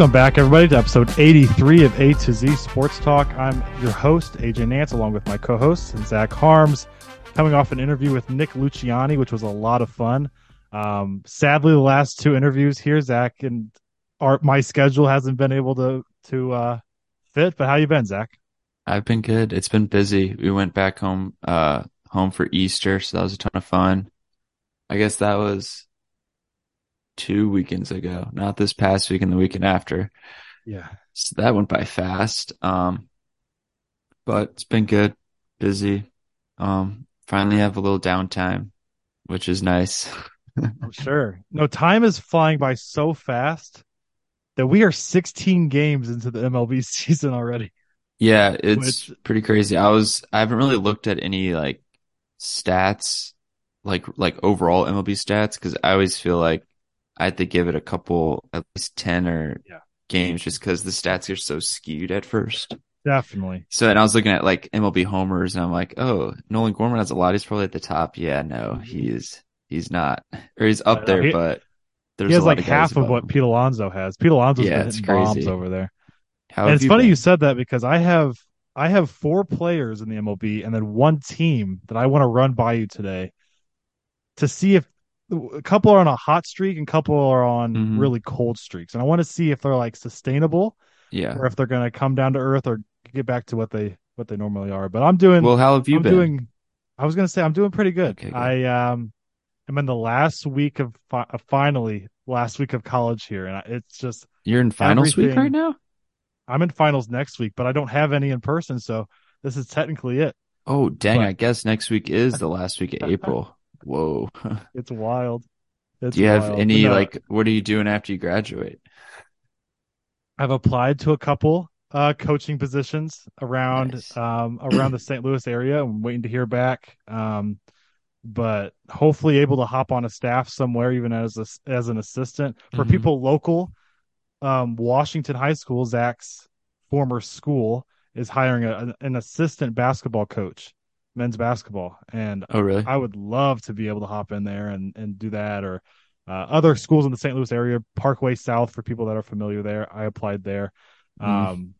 Welcome back, everybody, to episode 83 of A to Z Sports Talk. I'm your host, AJ Nance, along with my co host, Zach Harms, coming off an interview with Nick Luciani, which was a lot of fun. Um, sadly, the last two interviews here, Zach and our, my schedule hasn't been able to to uh, fit. But how you been, Zach? I've been good. It's been busy. We went back home uh, home for Easter, so that was a ton of fun. I guess that was two weekends ago, not this past week and the weekend after. Yeah. So that went by fast. Um, but it's been good, busy. Um, finally have a little downtime, which is nice. I'm sure. No, time is flying by so fast that we are 16 games into the MLB season already. Yeah, it's which... pretty crazy. I was I haven't really looked at any like stats like like overall MLB stats because I always feel like I had to give it a couple at least ten or yeah. games just because the stats are so skewed at first. Definitely. So and I was looking at like MLB homers and I'm like, oh, Nolan Gorman has a lot. He's probably at the top. Yeah, no, mm-hmm. he's he's not, or he's up uh, there, he, but there's he has like of half of what Pete Alonso has. Pete Alonso's yeah, been hitting bombs over there. How and it's funny been? you said that because I have I have four players in the MLB and then one team that I want to run by you today to see if a couple are on a hot streak and a couple are on mm-hmm. really cold streaks. And I want to see if they're like sustainable. Yeah. Or if they're going to come down to earth or get back to what they what they normally are. But I'm doing Well, how have you I'm been? Doing, I was going to say I'm doing pretty good. Okay, good. I um I'm in the last week of fi- uh, finally last week of college here and it's just You're in finals week right now? I'm in finals next week, but I don't have any in person, so this is technically it. Oh, dang, but, I guess next week is the last week of April. Whoa. it's wild. It's Do you wild. have any no, like what are you doing after you graduate? I've applied to a couple uh coaching positions around nice. um around the St. Louis area. I'm waiting to hear back. Um but hopefully able to hop on a staff somewhere even as a, as an assistant for mm-hmm. people local um Washington High School Zach's former school is hiring a, an assistant basketball coach men's basketball, and oh really? I would love to be able to hop in there and and do that, or uh, other schools in the St. Louis area, Parkway South for people that are familiar there. I applied there, mm. um,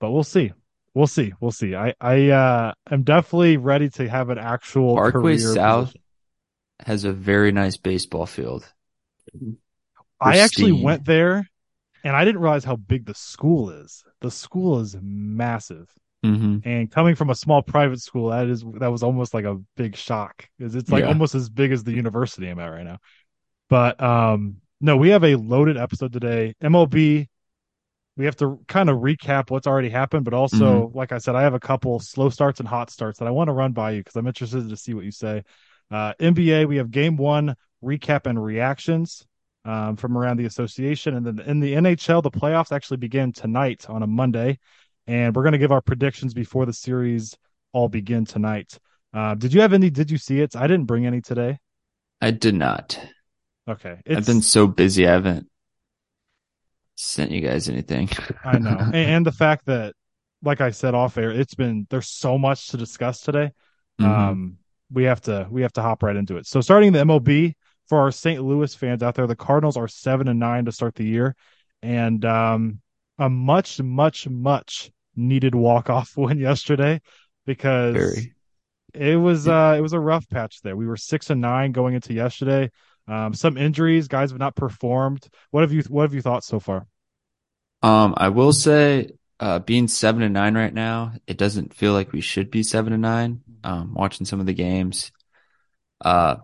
but we'll see. We'll see. We'll see. I I uh, am definitely ready to have an actual Parkway South position. has a very nice baseball field. I actually went there and I didn't realize how big the school is. The school is massive. Mm-hmm. And coming from a small private school, that is that was almost like a big shock because it's like yeah. almost as big as the university I'm at right now. But um, no, we have a loaded episode today. MLB, we have to kind of recap what's already happened, but also, mm-hmm. like I said, I have a couple slow starts and hot starts that I want to run by you because I'm interested to see what you say. Uh, NBA, we have game one recap and reactions um, from around the association, and then in the NHL, the playoffs actually begin tonight on a Monday and we're going to give our predictions before the series all begin tonight. Uh, did you have any? Did you see it? I didn't bring any today. I did not. Okay, it's... I've been so busy. I haven't sent you guys anything. I know, and, and, the fact that, like I said off air, it's been there's so much to discuss today. Mm-hmm. Um, we have to we have to hop right into it. So starting the MLB for our St. Louis fans out there, the Cardinals are seven and nine to start the year, and um, a much much much needed walk off win yesterday because Very. it was uh it was a rough patch there. We were six and nine going into yesterday. Um, some injuries, guys have not performed. What have you what have you thought so far? Um, I will say, uh, being seven and nine right now, it doesn't feel like we should be seven and nine. Um, watching some of the games, uh,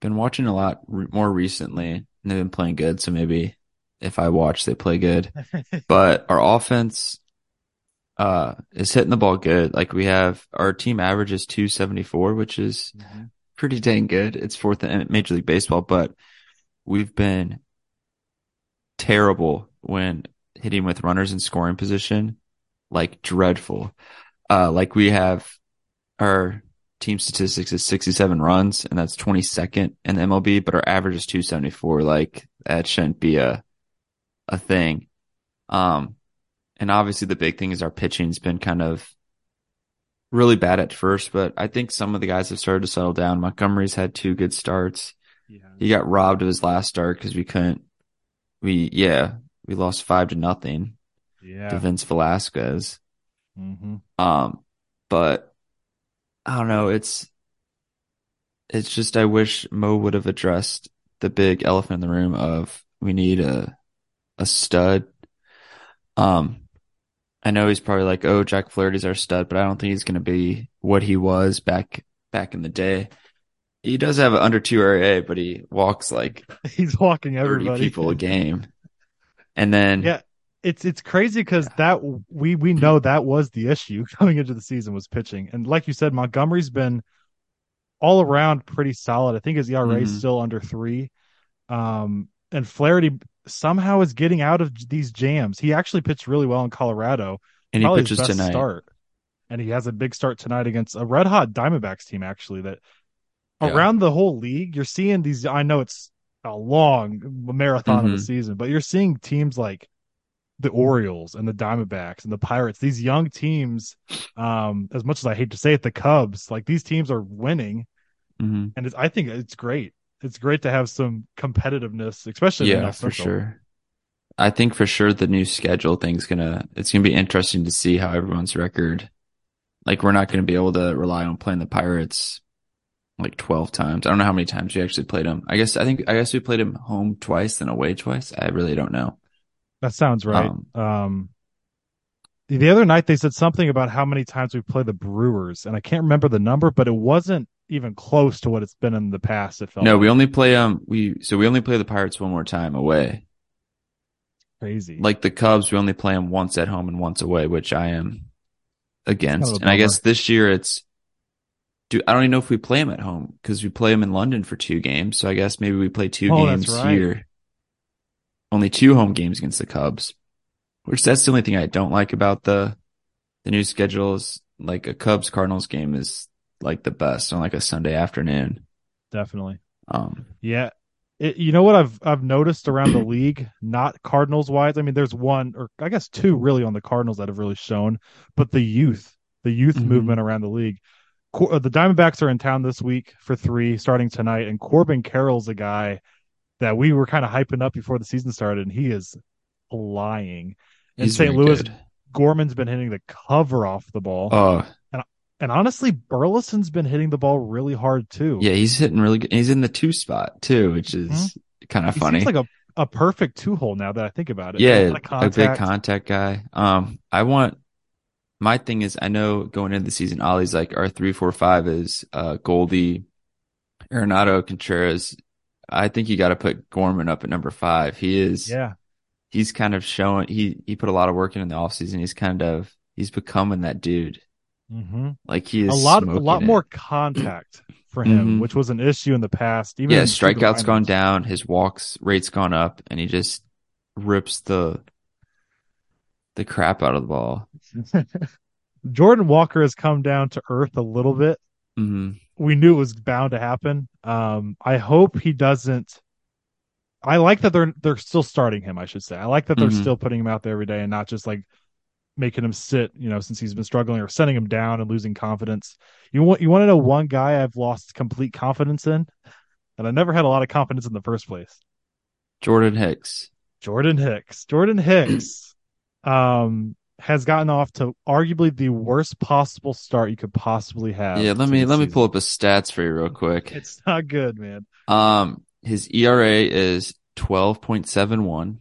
been watching a lot re- more recently, and they've been playing good. So maybe if I watch, they play good. but our offense uh is hitting the ball good. Like we have our team average is 274, which is mm-hmm. pretty dang good. It's fourth in Major League Baseball, but we've been terrible when hitting with runners in scoring position, like dreadful. Uh like we have our team statistics is 67 runs and that's 22nd in the MLB, but our average is 274. Like that shouldn't be a a thing. Um and obviously the big thing is our pitching's been kind of really bad at first, but I think some of the guys have started to settle down. Montgomery's had two good starts. Yeah. He got robbed of his last start because we couldn't, we, yeah, we lost five to nothing Yeah. to Vince Velasquez. hmm Um, but I don't know. It's it's just I wish Mo would have addressed the big elephant in the room of we need a a stud. Um, I know he's probably like, oh, Jack Flaherty's our stud, but I don't think he's going to be what he was back back in the day. He does have an under two RA, but he walks like He's walking 30 everybody. people a game. And then Yeah. It's it's crazy because that we we know that was the issue coming into the season was pitching, and like you said, Montgomery's been all around pretty solid. I think his ERA is Mhm. still under three, um, and Flaherty somehow is getting out of these jams. He actually pitched really well in Colorado, and he pitches tonight. start, and he has a big start tonight against a red hot Diamondbacks team. Actually, that Yeah. around the whole league, you're seeing these. I know it's a long marathon of the Mhm. season, but you're seeing teams like the Orioles and the Diamondbacks and the Pirates, these young teams, um, as much as I hate to say it, the Cubs, like these teams are winning. hmm And it's, I think it's great. It's great to have some competitiveness, especially Yeah, for sure. I think for sure the new schedule thing's gonna it's gonna be interesting to see how everyone's record. Like we're not gonna be able to rely on playing the Pirates like twelve times. I don't know how many times we actually played them. I guess I think I guess we played them home twice and away twice. I really don't know. That sounds right. Um, Um, the other night they said something about how many times we play the Brewers, and I can't remember the number, but it wasn't even close to what it's been in the past. It felt No, like. we only play um we so we only play the Pirates one more time away. crazy. Like the Cubs, we only play them once at home and once away, which I am against. Kind of and I guess this year it's do I don't even know if we play them at home because we play them in London for two games. So I guess maybe we play two Oh, games right. here. Only two home games against the Cubs, which that's the only thing I don't like about the the new schedule is like a Cubs Cardinals game is like the best on like a Sunday afternoon. Definitely. Um, Yeah. It, you know what I've I've noticed around the league, not Cardinals wise. I mean, there's one or I guess two really on the Cardinals that have really shown, but the youth, the youth Mhm. movement around the league. Cor- uh, the Diamondbacks are in town this week for three, starting tonight, and Corbin Carroll's a guy that we were kind of hyping up before the season started, and he is flying. In St. Louis, good. Gorman's been hitting the cover off the ball, Oh, and honestly, Burleson's been hitting the ball really hard too. yeah, he's hitting really good. He's in the two spot too, which is kind of he funny. seems like a, a perfect two hole now that I think about it. Yeah, A a big contact. contact guy. Um, I want my thing is I know going into the season, Oli's like our three, four, five is uh Goldie, Arenado, Contreras. I think you got to put Gorman up at number five. He is, Yeah, he's kind of showing he he put a lot of work in in the offseason. He's kind of he's becoming that dude. hmm Like he is a lot, a lot it. more contact for him, Mhm. which was an issue in the past. Even Yeah, in through the strikeouts gone down, his walks rate's gone up, and he just rips the the crap out of the ball. Jordan Walker has come down to earth a little bit. hmm We knew it was bound to happen. Um, I hope he doesn't. I like that they're they're still starting him. I should say. I like that they're Mhm. still putting him out there every day and not just like making him sit. You know, since he's been struggling or sending him down and losing confidence. You want you want to know one guy I've lost complete confidence in, and I never had a lot of confidence in the first place. Jordan Hicks. Jordan Hicks. Jordan Hicks um has gotten off to arguably the worst possible start you could possibly have. Yeah, let me let me pull up his stats for you real quick. It's not good, man. Um, his ERA is twelve point seven one.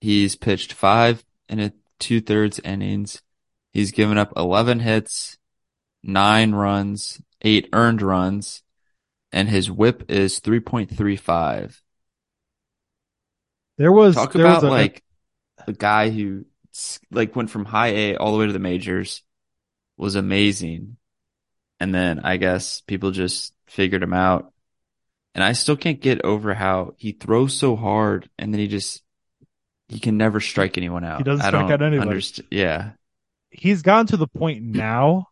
He's pitched five and a two thirds innings. He's given up eleven hits, nine runs, eight earned runs, and his WHIP is three point three five. There was Talk there about was a, like a guy who like went from high A all the way to the majors, was amazing, and then I guess people just figured him out. And I still can't get over how he throws so hard, and then he just he can never strike anyone out. He doesn't I strike out anybody. understand. Yeah, he's gotten to the point now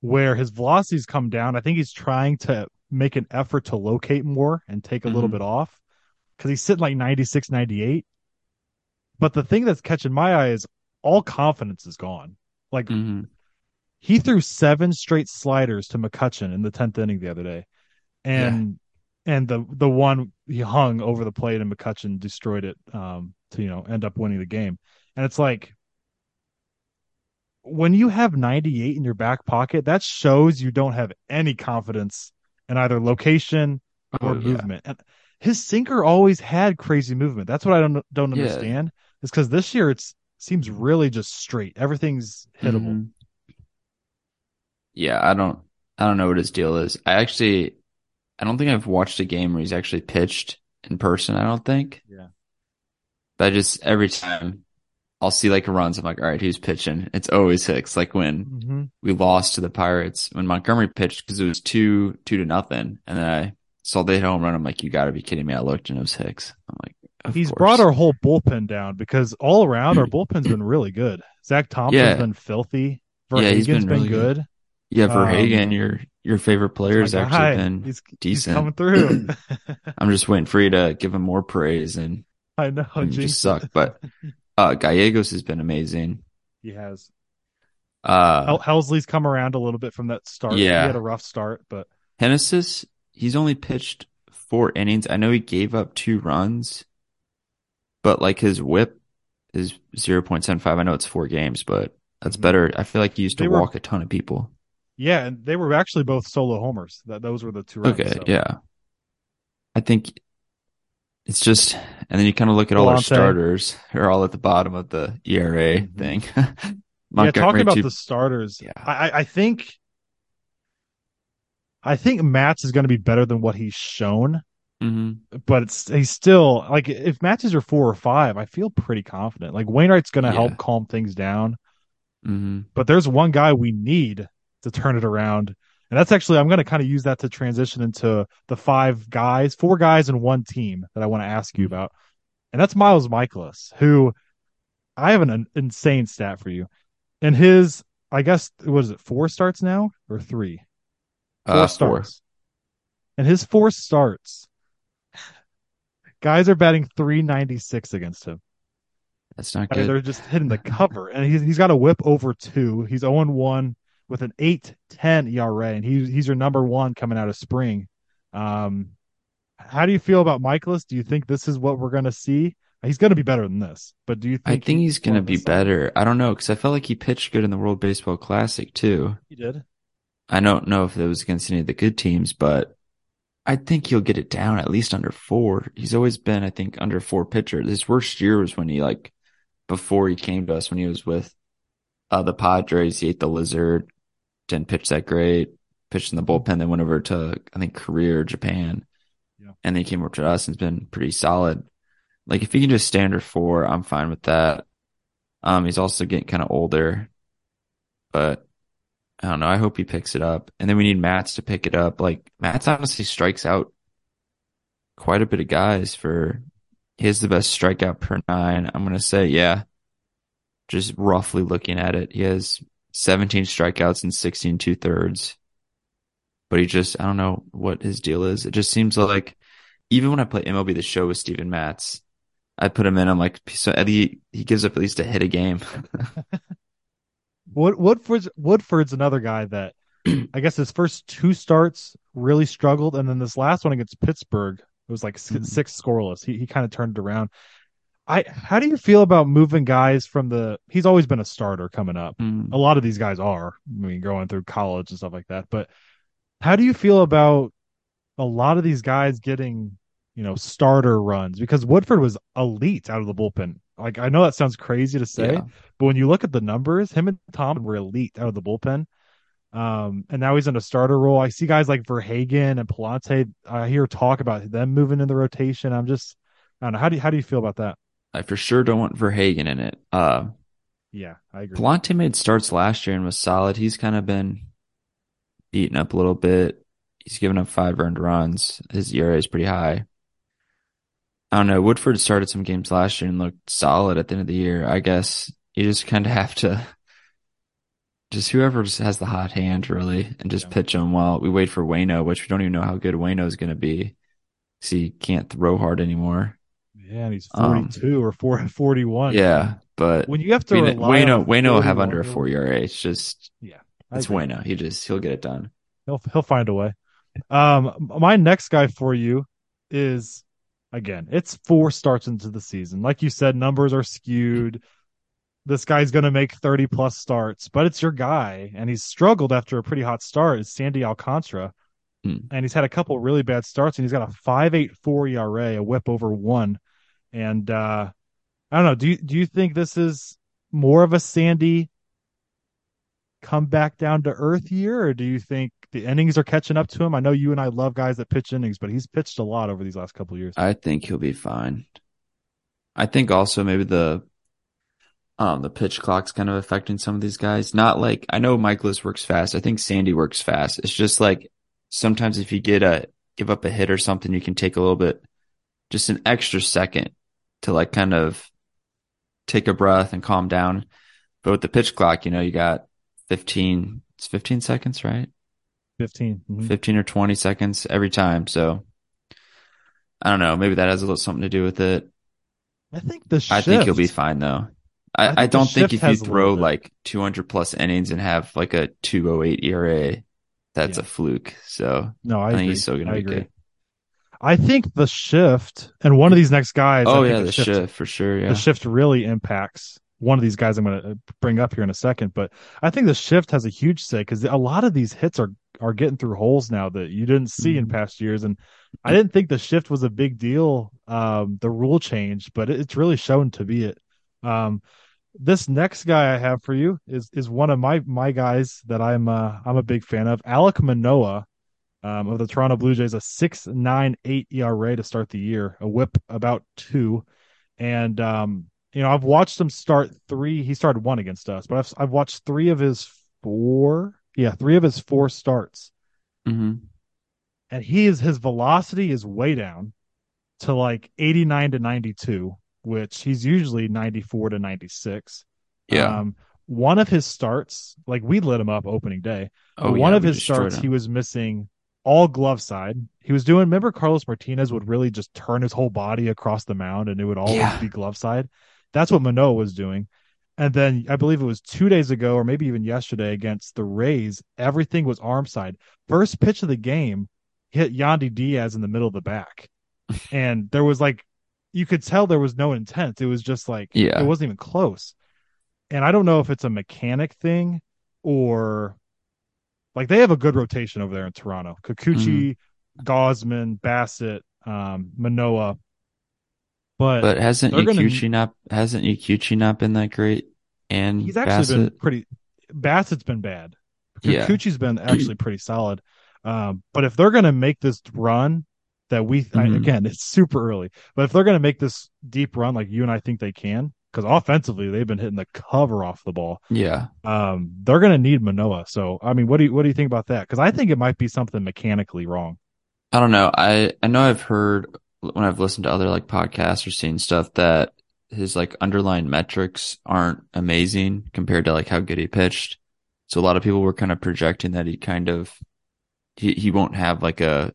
where his velocity's come down. I think he's trying to make an effort to locate more and take a little Mhm. bit off because he's sitting like 96, 98. But the thing that's catching my eye is all confidence is gone. Like hmm he threw seven straight sliders to McCutchen in the tenth inning the other day, and and the the one he hung over the plate and McCutchen destroyed it. Um, to you know end up winning the game. And it's like when you have 98 in your back pocket, that shows you don't have any confidence in either location or oh, movement. Yeah. And his sinker always had crazy movement. That's what I don't don't understand. Yeah. Is because this year it seems really just straight. Everything's hittable. Mm-hmm. Yeah, I don't I don't know what his deal is. I actually I don't think I've watched a game where he's actually pitched in person, I don't think. Yeah. But I just every time I'll see like a runs, I'm like, all right, who's pitching? It's always Hicks. Like when mm-hmm. we lost to the Pirates, when Montgomery pitched because it was two two to nothing, and then I saw they hit home run. I'm like, you got to be kidding me! I looked and it was Hicks. I'm like, he's course. brought our whole bullpen down because all around our bullpen's been really good. Zach Thompson's yeah. been filthy. Verhagen's yeah, he's been, really good. good. Yeah, Verhagen, um, your your favorite player, has actually been he's, decent. He's coming through. I'm just waiting for you to give him more praise, and I know and just suck. But uh, Gallegos has been amazing. He has. Uh, Helsley's come around a little bit from that start. Yeah, he had a rough start, but Hentges, he's only pitched four innings. I know he gave up two runs, but like his WHIP is zero point seven five. I know it's four games, but that's mm-hmm. better. I feel like he used to they walk were, a ton of people. Yeah, and they were actually both solo homers. That those were the two. Runs, okay, so. yeah. I think it's just, and then you kind of look at all our starters are all at the bottom of the ERA mm-hmm. thing. yeah, talking about too, the starters, yeah. I, I think, I think Matz is going to be better than what he's shown. Mm-hmm. But it's he's still like if matches are four or five, I feel pretty confident. Like Wainwright's going to yeah. help calm things down. Mm-hmm. But there's one guy we need to turn it around. And that's actually, I'm going to kind of use that to transition into the five guys, four guys in one team that I want to ask you mm-hmm. about. And that's Miles Mikolas, who I have an, an insane stat for you. And his, I guess, what is it, four starts now or three? Four uh, starts. Four. And his four starts, guys are batting 396 against him. That's not good. I mean, they're just hitting the cover, and he's he's got a WHIP over two. He's 0 1 with an 8-10 ERA, and he's he's your number one coming out of spring. Um, how do you feel about Mikolas? Do you think this is what we're going to see? He's going to be better than this, but do you think? I think he's going to be better. I don't know because I felt like he pitched good in the World Baseball Classic too. He did. I don't know if it was against any of the good teams, but I think he'll get it down at least under four. He's always been, I think, under four pitcher. His worst year was when he like before he came to us when he was with uh, the Padres. He ate the lizard, didn't pitch that great, pitched in the bullpen, then went over to, I think, Korea Japan. Yeah. And then he came over to us and has been pretty solid. Like, if he can just stand or four, I'm fine with that. Um, he's also getting kind of older, but I don't know. I hope he picks it up. And then we need Matz to pick it up. Like, Matz honestly strikes out quite a bit of guys for he has the best strikeout per nine. I'm going to say, yeah, just roughly looking at it, he has 17 strikeouts and 16 two thirds. But he just, I don't know what his deal is. It just seems like even when I play MLB The Show with Steven Matz, I put him in. I'm like, so Eddie, he gives up at least a hit a game. Wood, Woodford's Woodford's another guy that I guess his first two starts really struggled, and then this last one against Pittsburgh it was like mm-hmm. six scoreless. He he kind of turned it around. I how do you feel about moving guys from the? He's always been a starter coming up. Mm. A lot of these guys are. I mean, going through college and stuff like that. But how do you feel about a lot of these guys getting you know starter runs because Woodford was elite out of the bullpen. Like I know that sounds crazy to say, yeah. but when you look at the numbers, him and Tom were elite out of the bullpen. Um, and now he's in a starter role. I see guys like Verhagen and Pallante. I hear talk about them moving in the rotation. I'm just, I don't know. How do you, how do you feel about that? I for sure don't want Verhagen in it. Uh, yeah, I agree. Pallante made starts last year and was solid. He's kind of been beaten up a little bit. He's given up five earned runs. His ERA is pretty high. I don't know. Woodford started some games last year and looked solid at the end of the year. I guess you just kind of have to just whoever just has the hot hand really and just yeah. pitch them while we wait for Wayno, which we don't even know how good Wayno is going to be. See, can't throw hard anymore. Yeah, and he's 42 um, or 4, 41. Yeah, but when you have to I mean, Wayno, Wayno will have under a four ERA. It's just yeah, it's Wayno. He just he'll get it done. He'll he'll find a way. Um, my next guy for you is again, it's four starts into the season. Like you said, numbers are skewed. This guy's going to make 30 plus starts, but it's your guy. And he's struggled after a pretty hot start. It's Sandy Alcantara. Hmm. And he's had a couple really bad starts, and he's got a 5.84 ERA, a whip over one. And uh, I don't know. Do you, do you think this is more of a Sandy come back down to earth year, or do you think the innings are catching up to him? I know you and I love guys that pitch innings, but he's pitched a lot over these last couple years. I think he'll be fine. I think also maybe the um the pitch clock's kind of affecting some of these guys. Not like I know Mikolas works fast. I think Sandy works fast. It's just like sometimes if you get a give up a hit or something, you can take a little bit, just an extra second to like kind of take a breath and calm down. But with the pitch clock, you know, you got 15, it's 15 seconds, right? 15. Mm-hmm. 15 or 20 seconds every time. So I don't know. Maybe that has a little something to do with it. I think the shift, I think he'll be fine though. I, I, I don't think if you throw like 200 plus innings and have like a 208 ERA, that's yeah. a fluke. So no, I, I think he's still going to be agree. good. I think the shift and one of these next guys. Oh yeah, the, the shift, shift, for sure. Yeah, the shift really impacts one of these guys I'm going to bring up here in a second. But I think the shift has a huge say because a lot of these hits are are getting through holes now that you didn't see mm-hmm. in past years. And I didn't think the shift was a big deal, um, the rule change, but it's really shown to be it. Um, this next guy I have for you is is one of my my guys that I'm uh, I'm a big fan of, Alec Manoah. Um, of the Toronto Blue Jays, a six nine eight ERA to start the year, a WHIP about two, and um, you know, I've watched him start three. He started one against us, but I've I've watched three of his four. Yeah, three of his four starts. Mm-hmm. And he is his velocity is way down to like 89 to 92, which he's usually 94 to 96. Yeah. Um, one of his starts, like we lit him up opening day. Oh, one yeah, of his starts, he was missing all glove side. He was doing. Remember, Carlos Martinez would really just turn his whole body across the mound, and it would always yeah. be glove side. That's what Manoah was doing. And then I believe it was two days ago, or maybe even yesterday, against the Rays, everything was arm side. First pitch of the game hit Yandy Diaz in the middle of the back, and there was like, you could tell there was no intent. It was just like, yeah, it wasn't even close. And I don't know if it's a mechanic thing or like they have a good rotation over there in Toronto. Kikuchi, mm-hmm. Gausman, Bassitt, um, Manoah. But but hasn't Kikuchi not hasn't Kikuchi not been that great? And he's actually Bassitt? been pretty. Bassitt's been bad. Kikuchi's yeah. been actually pretty solid. Um, but if they're going to make this run that we mm-hmm. I, again, it's super early. But if they're going to make this deep run like you and I think they can, because offensively they've been hitting the cover off the ball. Yeah. Um, they're going to need Manoah. So I mean, what do you what do you think about that? Because I think it might be something mechanically wrong. I don't know. I I know I've heard when I've listened to other like podcasts or seen stuff that his like underlying metrics aren't amazing compared to like how good he pitched. So a lot of people were kind of projecting that he kind of he he won't have like a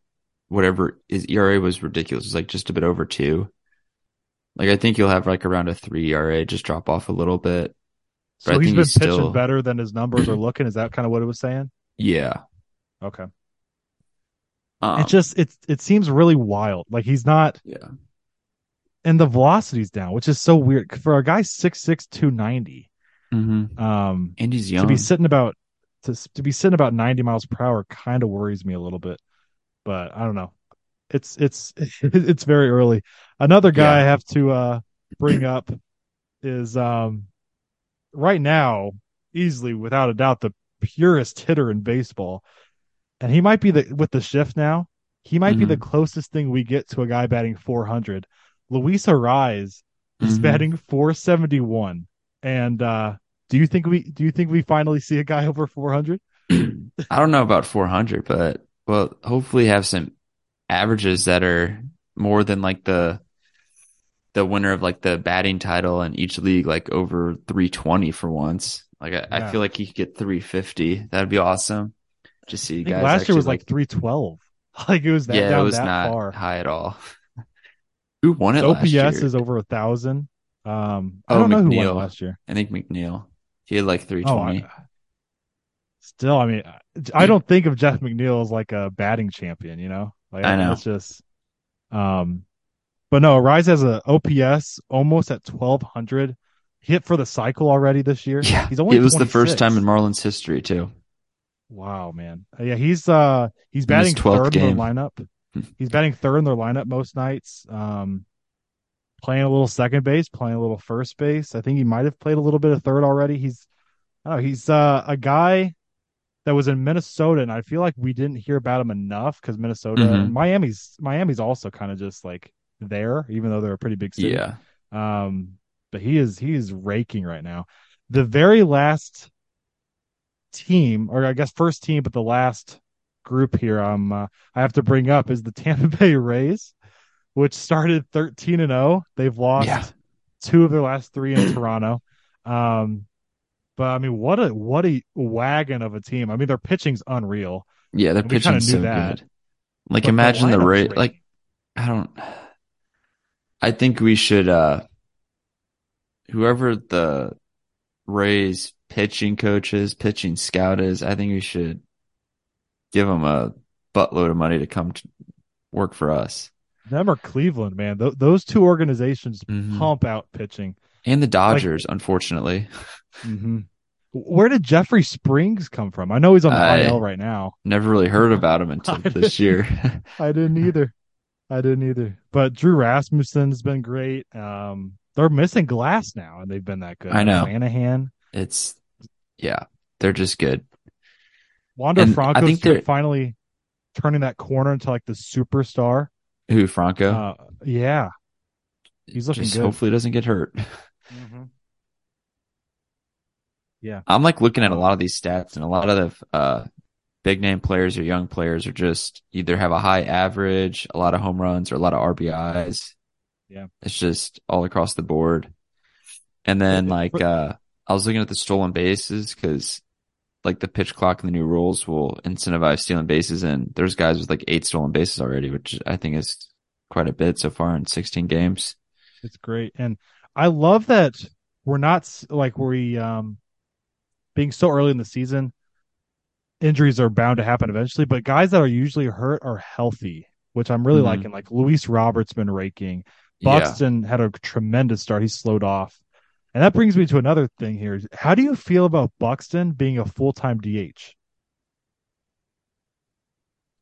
whatever his ERA was ridiculous. It's like just a bit over two. Like I think you'll have like around a three ERA, just drop off a little bit. But so he's been he's pitching still... better than his numbers are looking. Is that kind of what it was saying? Yeah. Okay. Um, it just it it seems really wild. Like he's not. Yeah. And the velocity's down, which is so weird for a guy six six two ninety. Mm-hmm. Um, and he's young to be sitting about to to be sitting about ninety miles per hour kind of worries me a little bit. But I don't know. It's it's it's very early. Another guy yeah. I have to uh bring up is um right now easily without a doubt the purest hitter in baseball and he might be the with the shift now. He might mm-hmm. be the mm-hmm. closest thing we get to a guy batting 400. Luis Arraez is mm-hmm. batting 471. And uh, do you think we do you think we finally see a guy over 400? I don't know about 400, but well, hopefully have some averages that are more than like the the winner of like the batting title in each league, like over 320 for once. Like I, yeah. I feel like he could get 350. That'd be awesome. Just see guys. Last year was like, like 312. Like it was that yeah, it was not far. high at all. who won it? OPS is over a thousand. Um, I oh, don't know McNeil. who won last year. I think McNeil. He had like 320. Oh, I, still, I mean, I don't think of Jeff McNeil as like a batting champion. You know, like I know it's just, um, But no, Rise has a OPS almost at 1200 hit for the cycle already this year. Yeah, he's only it was 26. the first time in Marlins history too. Wow, man. Yeah, he's uh he's In batting 12th third in game. their lineup. He's batting third in their lineup most nights. Um playing a little second base, playing a little first base. I think he might have played a little bit of third already. He's I don't know, he's uh a guy that was in Minnesota and I feel like we didn't hear about him enough cuz Minnesota Mhm. Miami's Miami's also kind of just like there even though they're a pretty big city. Yeah, Um, but he is he is raking right now. The very last team, or I guess first team, but the last group here, um, uh, I have to bring up is the Tampa Bay Rays, which started thirteen and zero. They've lost Yeah. two of their last three in Toronto. Um, but I mean, what a what a wagon of a team. I mean, their pitching's unreal. yeah, their pitching's so that. good. Like But imagine the rate. Like I don't. I think we should. uh Whoever the Rays pitching coaches, pitching scout is, I think we should give them a buttload of money to come to work for us. Them or Cleveland, man. Th- those two organizations Mhm. pump out pitching. And the Dodgers, unfortunately. hmm Where did Jeffrey Springs come from? I know he's on the I- IL right now. Never really heard about him until this year. I didn't either. I didn't either. But Drew Rasmussen's been great. Um, they're missing Glasnow, and they've been that good. I know. Shanahan, it's, yeah, they're just good. Wander And I Franco's think they're- finally turning that corner into like the superstar. Who, Franco? Uh, yeah, he's looking just good. hopefully doesn't get hurt. Yeah. I'm like looking at a lot of these stats and a lot of the uh, big name players or young players are just either have a high average, a lot of home runs, or a lot of RBIs. Yeah. It's just all across the board. And then like uh I was looking at the stolen bases because like the pitch clock and the new rules will incentivize stealing bases and there's guys with like eight stolen bases already, which I think is quite a bit so far in 16 games. It's great. And I love that we're not like we um being so early in the season, injuries are bound to happen eventually, but guys that are usually hurt are healthy, which I'm really Mhm. liking. Like Luis Robert's been raking. Yeah. Buxton had a tremendous start. He slowed off. And that brings me to another thing here. How do you feel about Buxton being a full time DH?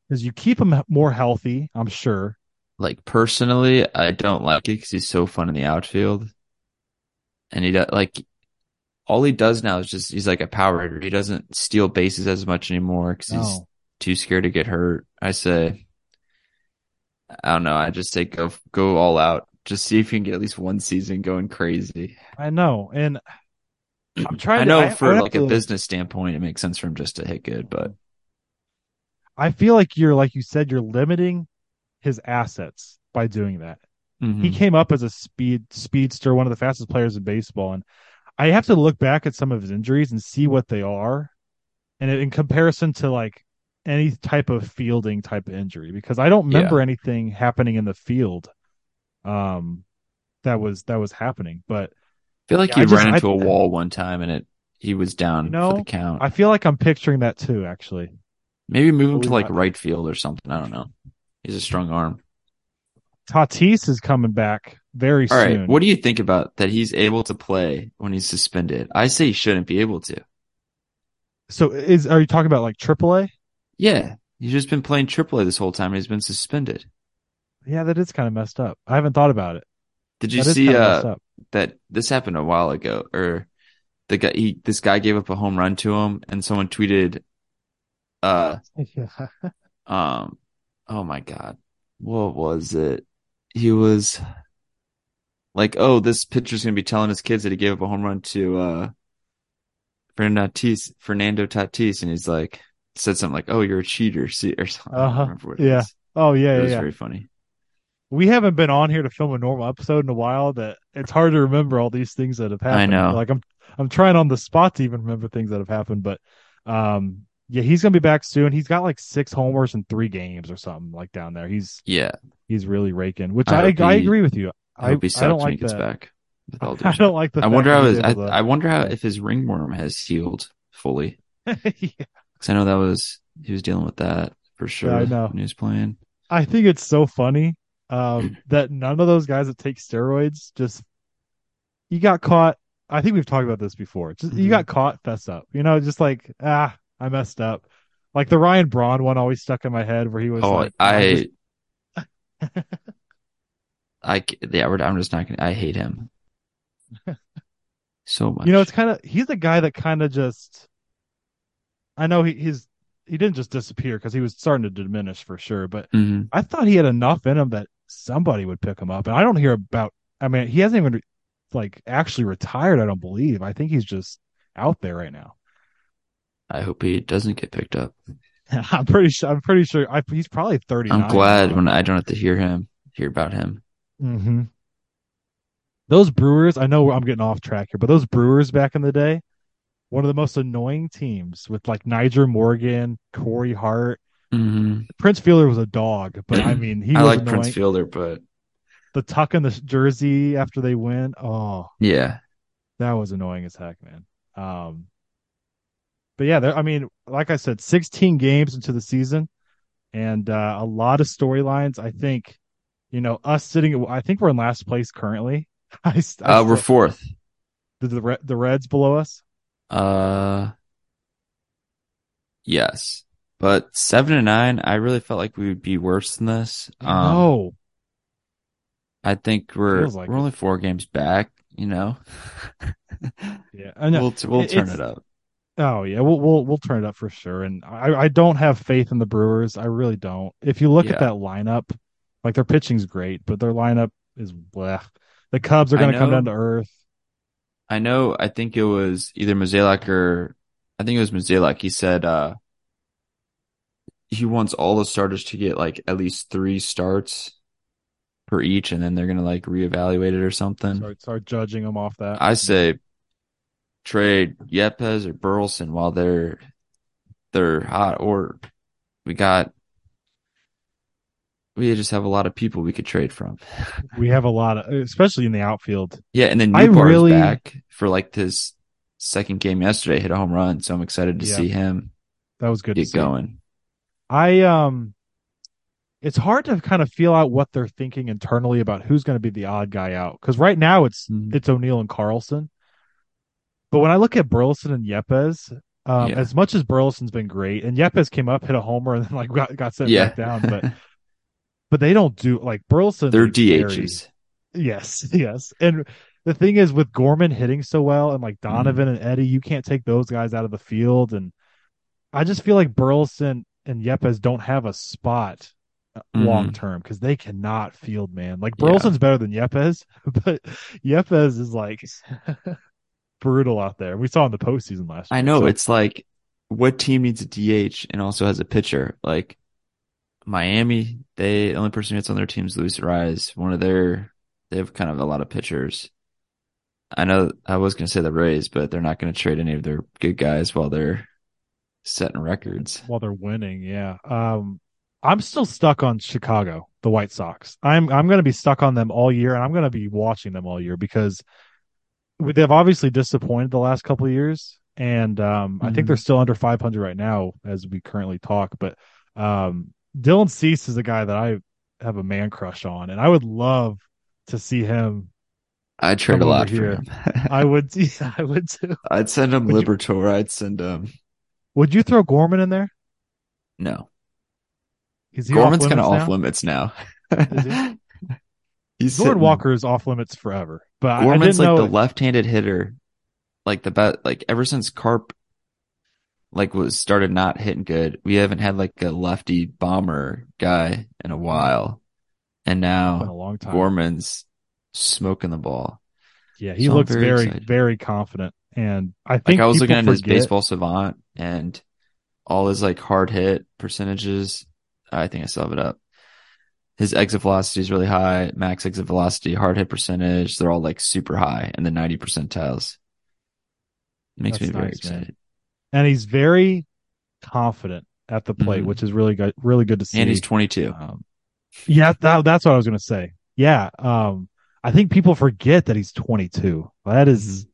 Because you keep him more healthy, I'm sure. Like personally, I don't like it because he's so fun in the outfield, and he does like all he does now is just he's like a power hitter. He doesn't steal bases as much anymore because he's too scared to get hurt. I say, I don't know. I just say go go all out. Just see if you can get at least one season going crazy. I know. And I'm trying I to know I- for I like a to- business standpoint, it makes sense for him just to hit good, but I feel like you're like you said, you're limiting his assets by doing that. He mhm. came up as a speed speedster, one of the fastest players in baseball, and I have to look back at some of his injuries and see what they are, and in comparison to like any type of fielding type of injury, because I don't remember anything happening in the field, um, that was that was happening. But I feel like Yeah, he I just- ran into I- a wall one time and it he was down You for know, the count. I feel like I'm picturing that too. Actually, Maybe move him to like right field or something. I don't know. He's a strong arm. Tatis is coming back very All right. soon. What do you think about that he's able to play when he's suspended? I say he shouldn't be able to. so is are you talking about like AAA? Yeah. He's just been playing AAA this whole time and he's been suspended. Yeah, that is kind of messed up. I haven't thought about it. Did you That see uh that this happened a while ago or the guy he this guy gave up a home run to him and someone tweeted uh Yeah. um oh my god. What was it? He was like, oh, this pitcher's gonna be telling his kids that he gave up a home run to uh Fernando Tatis, Fernando Tatis, and he's like said something like, "Oh, you're a cheater," see, or something. Uh-huh. remember what Yeah. Oh yeah, It yeah, was yeah. very funny. We haven't been on here to film a normal episode in a while. That it's hard to remember all these things that have happened. I know. Like I'm, I'm trying on the spot to even remember things that have happened. But, um, yeah, he's gonna be back soon. He's got like six homers in three games or something like down there. He's Yeah, he's really raking, which I I I, agree with you. I hope he I sucks don't when he gets that. back. With all I don't like the. I wonder how his, I, I wonder how if his ringworm has healed fully. Yeah. Because I know that was he was dealing with that for sure I know. when he was playing. I think it's so funny um, that none of those guys that take steroids just you got caught. I think we've talked about this before. Just mm-hmm. you got caught, fess up. You know, just like ah, I messed up. Like the Ryan Braun one always stuck in my head where he was. Oh, like, I. Just... I yeah, I'm just not gonna. I hate him so much. You know, it's kind of he's a guy that kind of just. I know he, he's he didn't just disappear because he was starting to diminish for sure, but mm-hmm. I thought he had enough in him that somebody would pick him up. And I don't hear about. I mean, he hasn't even like actually retired. I don't believe. I think he's just out there right now. I hope he doesn't get picked up. I'm pretty sure. I'm pretty sure. I, he's probably 30. I'm glad when I don't have to hear him hear about him. Mm-hmm. Those Brewers. I know I'm getting off track here, but those Brewers back in the day, one of the most annoying teams with like Nyjer Morgan, Corey Hart. Mm-hmm. Prince Fielder was a dog, but I mean, he. I like annoying. Prince Fielder, but the tuck in the jersey after they win. Oh, yeah, that was annoying as heck, man. Um, but yeah, I mean, like I said, 16 games into the season, and uh, a lot of storylines. I think, you know, us sitting. I think we're in last place currently. I, I uh, we're fourth. The, the the Reds below us. Uh, yes, but seven and nine. I really felt like we would be worse than this. Um, no. I think we're like we're it. only four games back. You know. yeah, I know. We'll we'll turn it up. Oh yeah, we'll we'll we'll turn it up for sure. And I I don't have faith in the Brewers. I really don't. If you look yeah. at that lineup, like their pitching's great, but their lineup is bleh. The Cubs are going to come down to earth. I know. I think it was either Mozeliak or I think it was Mozeliak. He said uh he wants all the starters to get like at least three starts per each, and then they're gonna like reevaluate it or something. Start, start judging them off that. I say trade Yepez or Burleson while they're they're hot, or we got we just have a lot of people we could trade from. We have a lot of, especially in the outfield. Yeah, and then Nootbaar's really, back for like this second game yesterday, hit a home run, so I'm excited to yeah, see him. That was good. Get going. I um, it's hard to kind of feel out what they're thinking internally about who's going to be the odd guy out because right now it's mm-hmm. it's O'Neill and Carlson, but when I look at Burleson and Yepez, um, yeah. as much as Burleson's been great, and Yepez came up, hit a homer, and then like got got set yeah. back down, but but they don't do like Burleson. They're DHs. Very, yes, yes, and the thing is with Gorman hitting so well, and like Donovan mm. and Eddie, you can't take those guys out of the field, and I just feel like Burleson and Yepez don't have a spot mm. long term because they cannot field, man. Like Burleson's yeah. better than Yepez, but Yepez is like brutal out there. We saw in the postseason last year. I know so, it's like what team needs a DH and also has a pitcher? Like Miami, they the only person who hits on their team is Luis Arraez. One of their they have kind of a lot of pitchers. I know I was going to say the Rays, but they're not going to trade any of their good guys while they're setting records. While they're winning, yeah. Um, I'm still stuck on Chicago, the White Sox. I'm I'm going to be stuck on them all year, and I'm going to be watching them all year because they've obviously disappointed the last couple of years, and um, mm-hmm. I think they're still under 500 right now as we currently talk. But um, Dylan Cease is a guy that I have a man crush on, and I would love to see him. I'd trade a lot here. for him. I would. Yeah, I would too. I'd send him would Liberatore. You, I'd send him. Would you throw Gorman in there? No. Gorman's kind of off limits now. He's Jordan Walker is off limits forever. But Gorman's like the left-handed hitter, like the best. Like ever since Carp, like was started not hitting good, we haven't had like a lefty bomber guy in a while, and now a long time. Gorman's smoking the ball. Yeah, he so looks very very, very, confident, and I think like I was looking at his baseball savant and all his like hard hit percentages. I think I still have it up his exit velocity is really high, max exit velocity, hard hit percentage. They're all like super high in the 90 percentiles. It makes That's me very excited. Man. And he's very confident at the plate, mm-hmm. which is really good, really good to see. And he's 22. Um, yeah, that, that's what I was going to say. Yeah. Um, I think people forget that he's 22. That is, mm-hmm.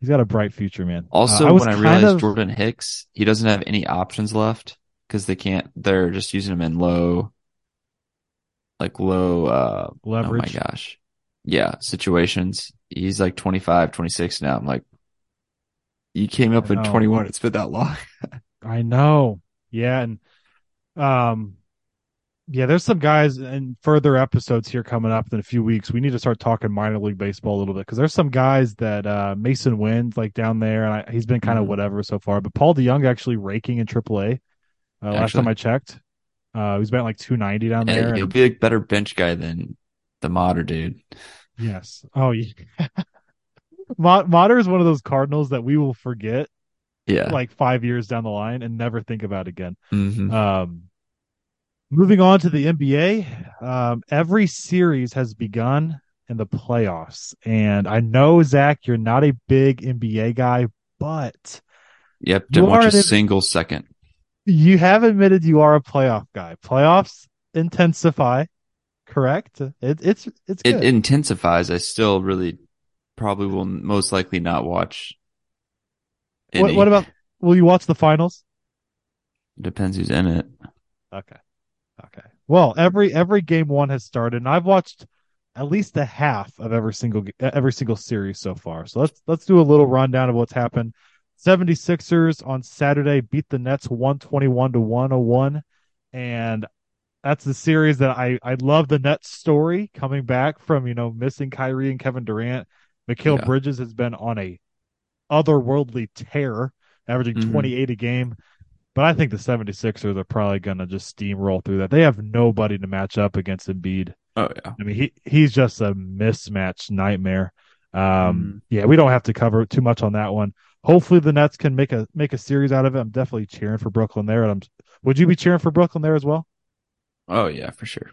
he's got a bright future, man. Also, uh, I when I realized of, Jordan Hicks, he doesn't have any options left because they can't, they're just using him in low like low uh leverage. Oh my gosh. Yeah, situations. He's like 25, 26 now. I'm like, you came up in 21. It's been that long. I know. Yeah, and um yeah, there's some guys in further episodes here coming up in a few weeks. We need to start talking minor league baseball a little bit because there's some guys that uh, Masyn Winn's like down there, and I, he's been kind of mm-hmm. whatever so far. But Paul DeJong actually raking in AAA. Uh, last time I checked, uh, he's been like 290 down there. He'll and... be a better bench guy than the Motter dude. Yes. Oh, yeah. Motter is one of those Cardinals that we will forget. Yeah. Like five years down the line and never think about again. Mm-hmm. Um, moving on to the NBA, um, every series has begun in the playoffs, and I know Zach, you're not a big NBA guy, but yep, didn't watch a single second. You have admitted you are a playoff guy. Playoffs intensify correct? It, it's it's good. it intensifies. I still really probably will most likely not watch. What, what, about? Will you watch the finals? Depends who's in it. Okay, okay. Well, every every game one has started, and I've watched at least a half of every single every single series so far. So let's let's do a little rundown of what's happened. 76ers on Saturday beat the Nets 121 to 101 and that's the series that I I love the Nets story coming back from you know missing Kyrie and Kevin Durant. Mikal yeah. Bridges has been on a otherworldly tear, averaging mm-hmm. 28 a game. But I think the 76ers are probably going to just steamroll through that. They have nobody to match up against Embiid. Oh yeah. I mean he he's just a mismatch nightmare. Um mm. yeah, we don't have to cover too much on that one. Hopefully the Nets can make a make a series out of it. I'm definitely cheering for Brooklyn there. And I'm would you be cheering for Brooklyn there as well? Oh yeah, for sure.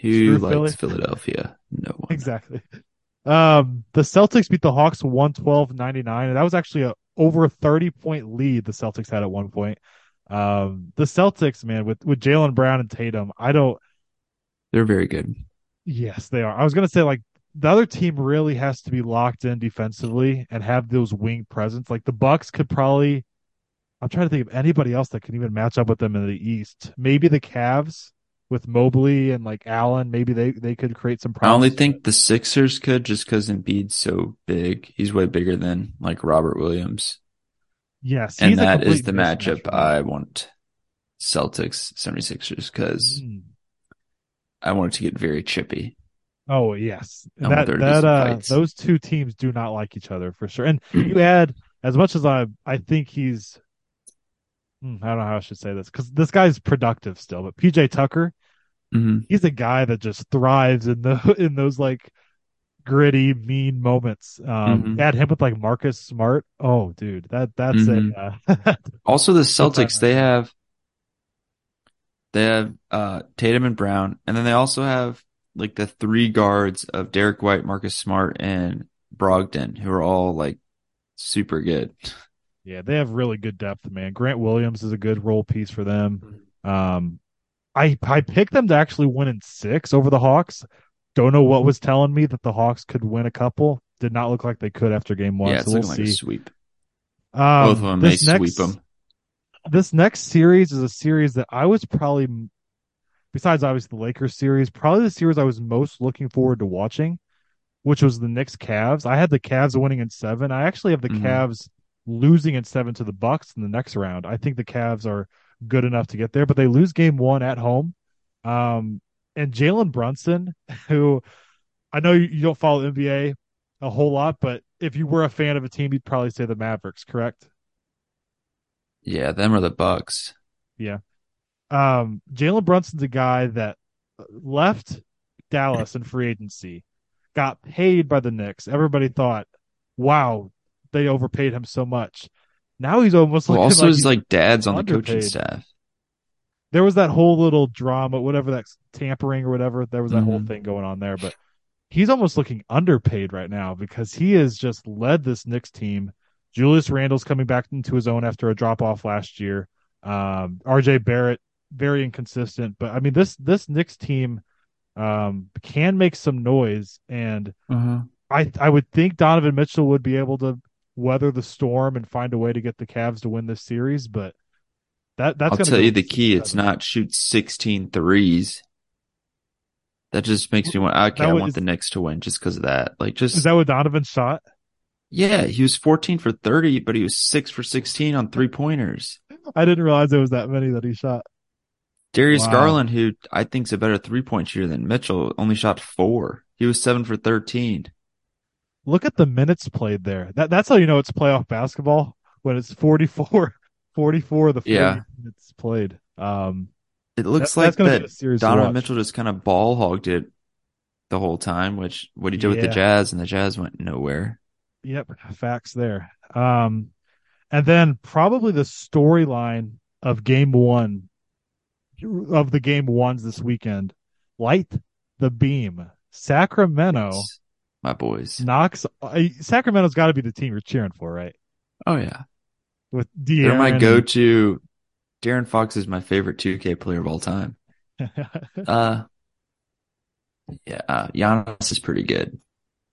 Who Screw likes Philly? Philadelphia? No one. Exactly. Um, the Celtics beat the Hawks 112-99, and that was actually a over 30 point lead the Celtics had at one point. Um, the Celtics, man, with with Jaylen Brown and Tatum, I don't. They're very good. Yes, they are. I was gonna say like the other team really has to be locked in defensively and have those wing presence. Like the Bucks could probably. I'm trying to think of anybody else that can even match up with them in the East. Maybe the Cavs with Mobley and like Allen, maybe they they could create some problems. I only think the Sixers could just because Embiid's so big. He's way bigger than like Robert Williams. Yes, and that is the matchup I want. Celtics 76ers because mm. I want it to get very chippy. Oh yes, that that uh, those two teams do not like each other for sure. And you add as much as I I think he's hmm, I don't know how I should say this because this guy's productive still, but PJ Tucker Mm-hmm. He's a guy that just thrives in the in those like gritty, mean moments. Um, mm-hmm. add him with like Marcus Smart. Oh, dude, that that's mm-hmm. a. Uh, also, the Celtics they have they have uh, Tatum and Brown, and then they also have like the three guards of Derrick White, Marcus Smart, and Brogdon, who are all like super good. Yeah, they have really good depth, man. Grant Williams is a good role piece for them. Mm-hmm. Um, I I picked them to actually win in six over the Hawks. Don't know what was telling me that the Hawks could win a couple. Did not look like they could after game one. Yeah, it's so we'll like see. a sweep. Um, Both of them may sweep them. This next series is a series that I was probably, besides obviously the Lakers series, probably the series I was most looking forward to watching, which was the Knicks Cavs. I had the Cavs winning in seven. I actually have the mm-hmm. Cavs losing in seven to the Bucks in the next round. I think the Cavs are good enough to get there, but they lose game one at home. Um, and Jalen Brunson, who I know you, you don't follow NBA a whole lot, but if you were a fan of a team, you'd probably say the Mavericks, correct? Yeah, them are the Bucks. Yeah. Um, Jalen Brunson's a guy that left Dallas in free agency, got paid by the Knicks. Everybody thought, wow, they overpaid him so much. Now he's almost well, like also his like dad's on underpaid. the coaching staff. There was that whole little drama, whatever that's tampering or whatever. There was that mm-hmm. whole thing going on there, but he's almost looking underpaid right now because he has just led this Knicks team. Julius Randle's coming back into his own after a drop off last year. Um, RJ Barrett very inconsistent, but I mean this this Knicks team um, can make some noise, and uh-huh. I I would think Donovan Mitchell would be able to weather the storm and find a way to get the Cavs to win this series. But that that's I'll tell you the key. It's not shoot 16 threes. That just makes me want. Okay, That I was- want the Knicks to win just because of that. Like, just Is that what Donovan shot? yeah, he was 14 for 30, but he was six for 16 on three pointers. I didn't realize there was that many that he shot. Darius Wow. Garland, who I think is a better three point shooter than Mitchell, only shot four. He was seven for 13. Look at the minutes played there. That that's how you know it's playoff basketball when it's 44 44 the 40 Yeah. minutes played. Um It looks that- like that Donovan. Mitchell just kind of ball hogged it the whole time, which what he did with the Jazz, and the Jazz went nowhere. Yep, facts there. Um, and then probably the storyline of game one of the game ones this weekend. Light the beam. Sacramento It's my boys. Uh, Sacramento's got to be the team you're cheering for, right? Oh yeah, With they're my go-to. De'Aaron Fox is my favorite 2K player of all time. Uh, yeah, uh, Giannis is pretty good.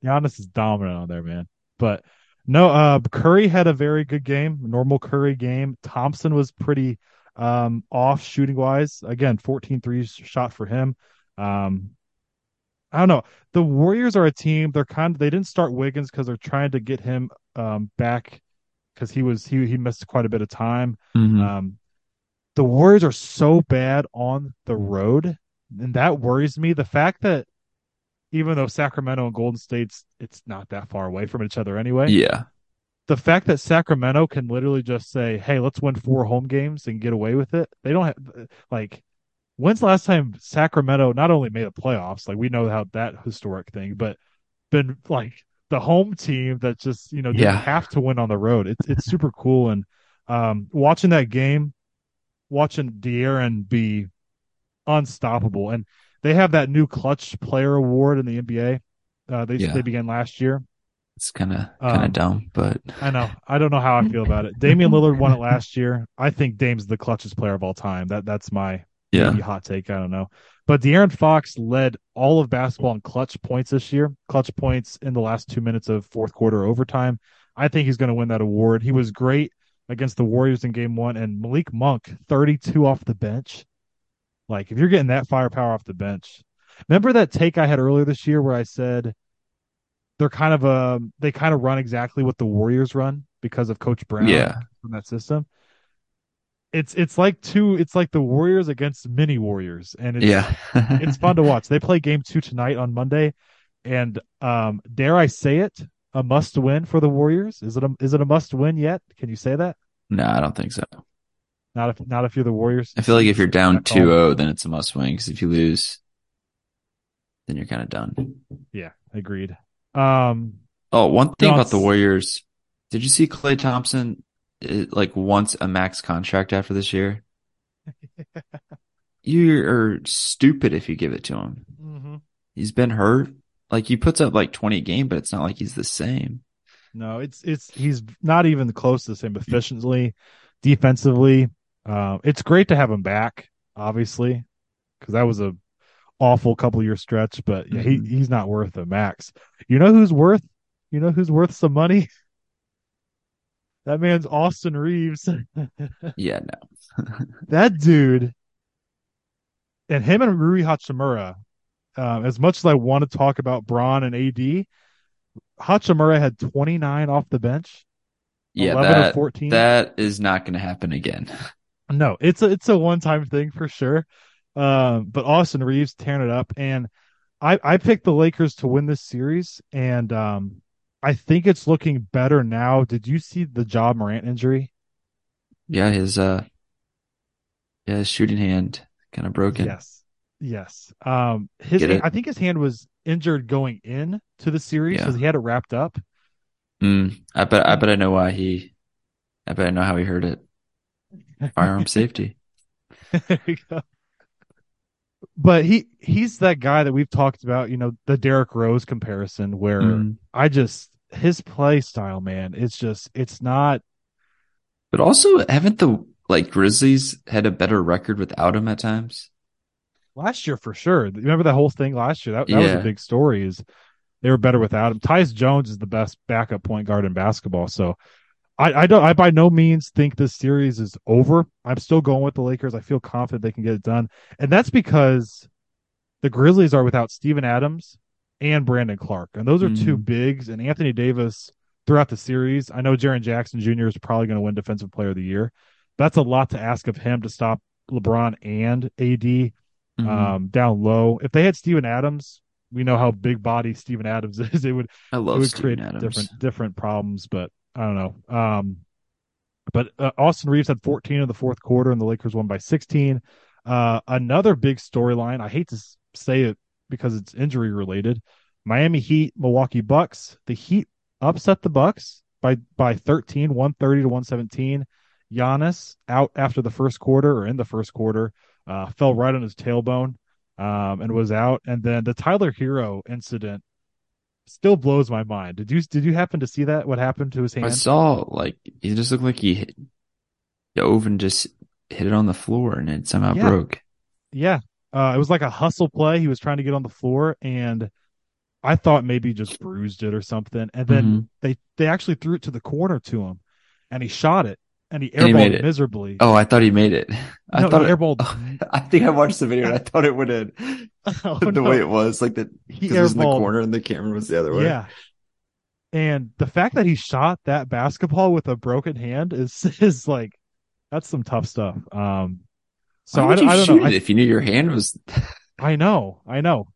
Giannis is dominant on there, man. But no, uh, Curry had a very good game, normal Curry game. Thompson was pretty um, off shooting wise. Again, 14 threes shot for him. Um, I don't know. The Warriors are a team. They're kind of they didn't start Wiggins because they're trying to get him um, back because he was he he missed quite a bit of time. Mhm. Um, the Warriors are so bad on the road, and that worries me. The fact that even though Sacramento and Golden State's it's not that far away from each other anyway, yeah, the fact that Sacramento can literally just say, "Hey, let's win four home games and get away with it." They don't have like. When's the last time Sacramento not only made the playoffs, like we know how that historic thing, but been like the home team that just you know didn't Yeah. have to win on the road. It's it's super cool and um, watching that game, watching De'Aaron be unstoppable, and they have that new clutch player award in the NBA. Uh, they Yeah. they began last year. it's kind of kind of Um, dumb, but I know. I don't know how I feel about it. Damian Lillard won it last year. I think Dame's the clutchest player of all time. That that's my yeah, maybe hot take. I don't know. But De'Aaron Fox led all of basketball in clutch points this year. Clutch points in the last two minutes of fourth quarter overtime. I think he's going to win that award. He was great against the Warriors in game one, and Malik Monk, 32 off the bench. Like, if you're getting that firepower off the bench, remember that take I had earlier this year where I said they're kind of a they kind of run exactly what the Warriors run because of Coach Brown yeah, from that system. It's it's like two it's like the Warriors against mini Warriors, and it's yeah. it's fun to watch. They play game two tonight on Monday, and um, dare I say it, a must win for the Warriors. Is it a is it a must win yet? Can you say that? No, I don't think so. Not if not if you're the Warriors. I feel like if you're down That's 2-0, then it's a must win. Because if you lose, then you're kind of done. Yeah, agreed. Um, Oh, one thing about the Warriors. Did you see Klay Thompson Uh, like wants a max contract after this year? you are stupid if you give it to him. Mm-hmm. He's been hurt. Like he puts up like 20 a game, but it's not like he's the same. No, it's it's he's not even close to the same efficiently, defensively. Um, it's great to have him back, obviously, because that was a awful couple year stretch. But yeah, he mm-hmm. he's not worth a max. You know who's worth? You know who's worth some money? That man's Austin Reaves. Yeah, no. that dude, and him and Rui Hachimura. Um, as much as I want to talk about Bron and AD, Hachimura had 29 off the bench. Yeah, 11 or that 14. that is not going to happen again. No, it's a it's a one time thing for sure. Um, but Austin Reaves tearing it up, and I I picked the Lakers to win this series, and um, I think it's looking better now. Did you see the Ja Morant injury? Yeah, his uh, yeah, his shooting hand kind of broken. Yes, yes. Um, his? I think his hand was injured going in to the series Yeah. because he had it wrapped up. Mm, I bet I bet I know why he. I bet I know how he heard it. Firearm safety. there you go. But he he's that guy that we've talked about, you know, the Derrick Rose comparison where Mm. I just his play style, man, it's just it's not But also, haven't the like Grizzlies had a better record without him at times? last year for sure. Remember that whole thing last year? That, that was a big story. Is they were better without him. Tyus Jones is the best backup point guard in basketball. So I, I don't I by no means think this series is over. I'm still going with the Lakers. I feel confident they can get it done. And that's because the Grizzlies are without Steven Adams and Brandon Clarke. and those are mm-hmm. two bigs. And Anthony Davis throughout the series, I know Jaren Jackson Jr. is probably going to win Defensive Player of the Year. That's a lot to ask of him to stop LeBron and AD mm-hmm. um, down low. If they had Steven Adams, we know how big body Steven Adams is. It would I love it would Steven create Adams. different different problems, but I don't know. Um, but uh, Austin Reaves had 14 in the fourth quarter, and the Lakers won by 16. Uh, another big storyline. I hate to say it because it's injury related. Miami Heat, Milwaukee Bucks. The Heat upset the Bucks by by 13, 130 to 117. Giannis out after the first quarter or in the first quarter, uh, fell right on his tailbone um, and was out. And then the Tyler Herro incident still blows my mind. Did you did you happen to see that? What happened to his hand? I saw like he just looked like he hit, dove and just hit it on the floor and it somehow yeah. broke. Yeah, uh, it was like a hustle play. He was trying to get on the floor and. I thought maybe just bruised it or something, and then mm-hmm. they they actually threw it to the corner to him, and he shot it, and he airballed and he it. miserably. Oh, I thought he made it. I no, thought he airballed. It, I think I watched the video and I thought it would have oh, the no. way it was, like that he was in the corner and the camera was the other way. Yeah. And the fact that he shot that basketball with a broken hand is is like that's some tough stuff. Um, so I, I, don't know I, if you knew your hand was. I know, I know,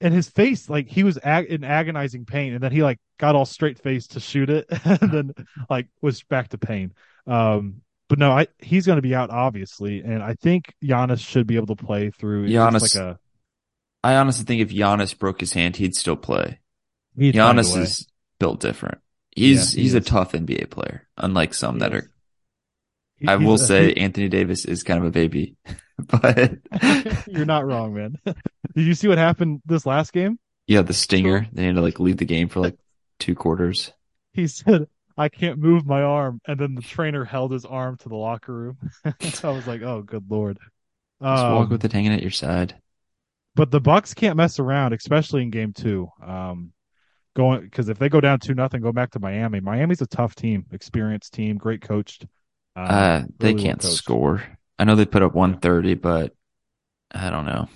and his face like he was ag- in agonizing pain, and then he like got all straight faced to shoot it, and then like was back to pain. Um, but no, I he's going to be out obviously, and I think Giannis should be able to play through. Giannis, like a, I honestly think if Giannis broke his hand, he'd still play. He'd Giannis is built different. He's yeah, he he's is. a tough NBA player, unlike some he that is. are. I will say Anthony Davis is kind of a baby, but you're not wrong, man. Did you see what happened this last game? Yeah, the stinger. They had to like lead the game for like two quarters. He said, I can't move my arm. And then the trainer held his arm to the locker room. so I was like, oh, good lord. Just um, walk with it hanging at your side. But the Bucks can't mess around, especially in game two. Um, going because if they go down two nothing, go back to Miami. Miami's a tough team, experienced team, great coached. Um, uh, they can't well score. I know they put up 130, but I don't know.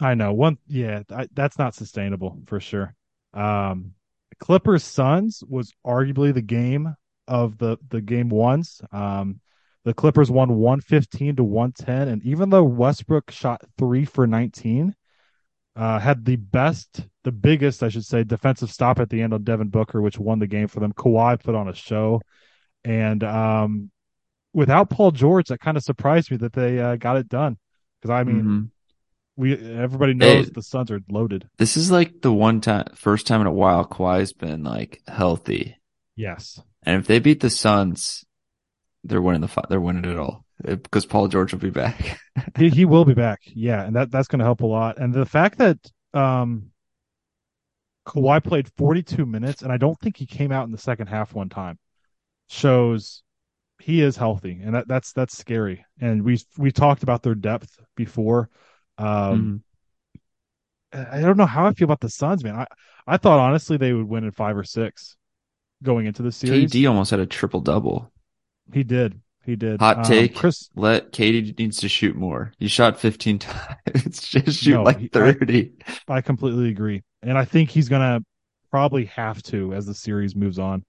I know one. Yeah, I, that's not sustainable for sure. Um, Clippers Suns was arguably the game of the the game ones. Um, the Clippers won 115 to 110, and even though Westbrook shot three for 19, uh, had the best, the biggest, I should say, defensive stop at the end on Devin Booker, which won the game for them. Kawhi put on a show, and um, without Paul George, that kind of surprised me that they uh, got it done. Because I mean, mm-hmm we everybody knows it, the Suns are loaded. This is like the one time, first time in a while Kawhi's been like healthy. Yes, and if they beat the Suns, they're winning the they're winning it all because Paul George will be back. he, he will be back, yeah, and that that's going to help a lot. And the fact that um, Kawhi played 42 minutes, and I don't think he came out in the second half one time, shows he is healthy, and that that's that's scary. And we we talked about their depth before um, mm-hmm. I don't know how I feel about the Suns, man. I, I thought honestly they would win in five or six going into the series. KD almost had a triple double. He did. He did. Hot um, take. Chris, let KD needs to shoot more. He shot 15 times. Just shoot no, like 30. I, I completely agree. And I think he's going to probably have to as the series moves on.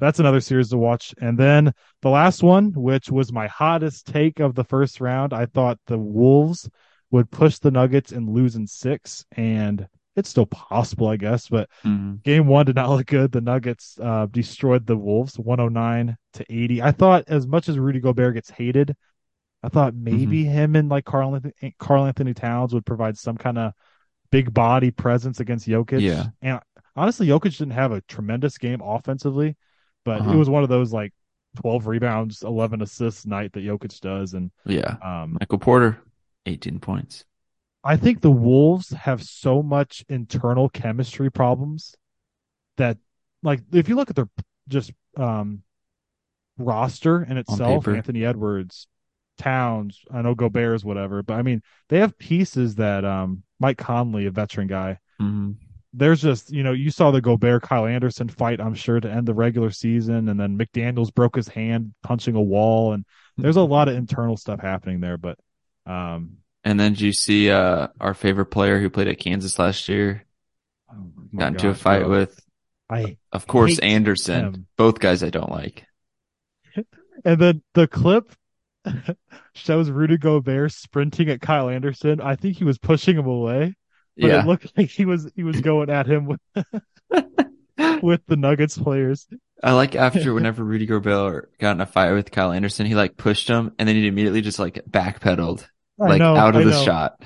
That's another series to watch. And then the last one, which was my hottest take of the first round, I thought the Wolves would push the Nuggets and lose in six, and it's still possible, I guess. But mm-hmm. game one did not look good. The Nuggets uh, destroyed the Wolves, one hundred nine to eighty. I thought as much as Rudy Gobert gets hated, I thought maybe mm-hmm. him and like Carl Anthony, Karl Anthony Towns would provide some kind of big body presence against Jokic. Yeah, and honestly, Jokic didn't have a tremendous game offensively, but uh-huh. it was one of those like 12 rebounds, 11 assists night that Jokic does. And yeah, um, Michael Porter 18 points. I think the Wolves have so much internal chemistry problems that, like, if you look at their just um, roster in itself, Anthony Edwards, Towns, I know Gobert's whatever, but I mean, they have pieces that um, Mike Conley, a veteran guy, mm-hmm. There's just, you know, you saw the Gobert Kyle Anderson fight, I'm sure, to end the regular season. And then McDaniels broke his hand punching a wall. And there's a lot of internal stuff happening there. But um, And then did you see uh, our favorite player who played at Kansas last year Oh got into a fight bro. with, I of course, Anderson. him. Both guys I don't like. and then the clip shows Rudy Gobert sprinting at Kyle Anderson. I think he was pushing him away, but Yeah. it looked like he was he was going at him with, with the Nuggets players. I like after whenever Rudy Gobert got in a fight with Kyle Anderson, he like pushed him and then he immediately just like backpedaled, like know, out of I the know. shot.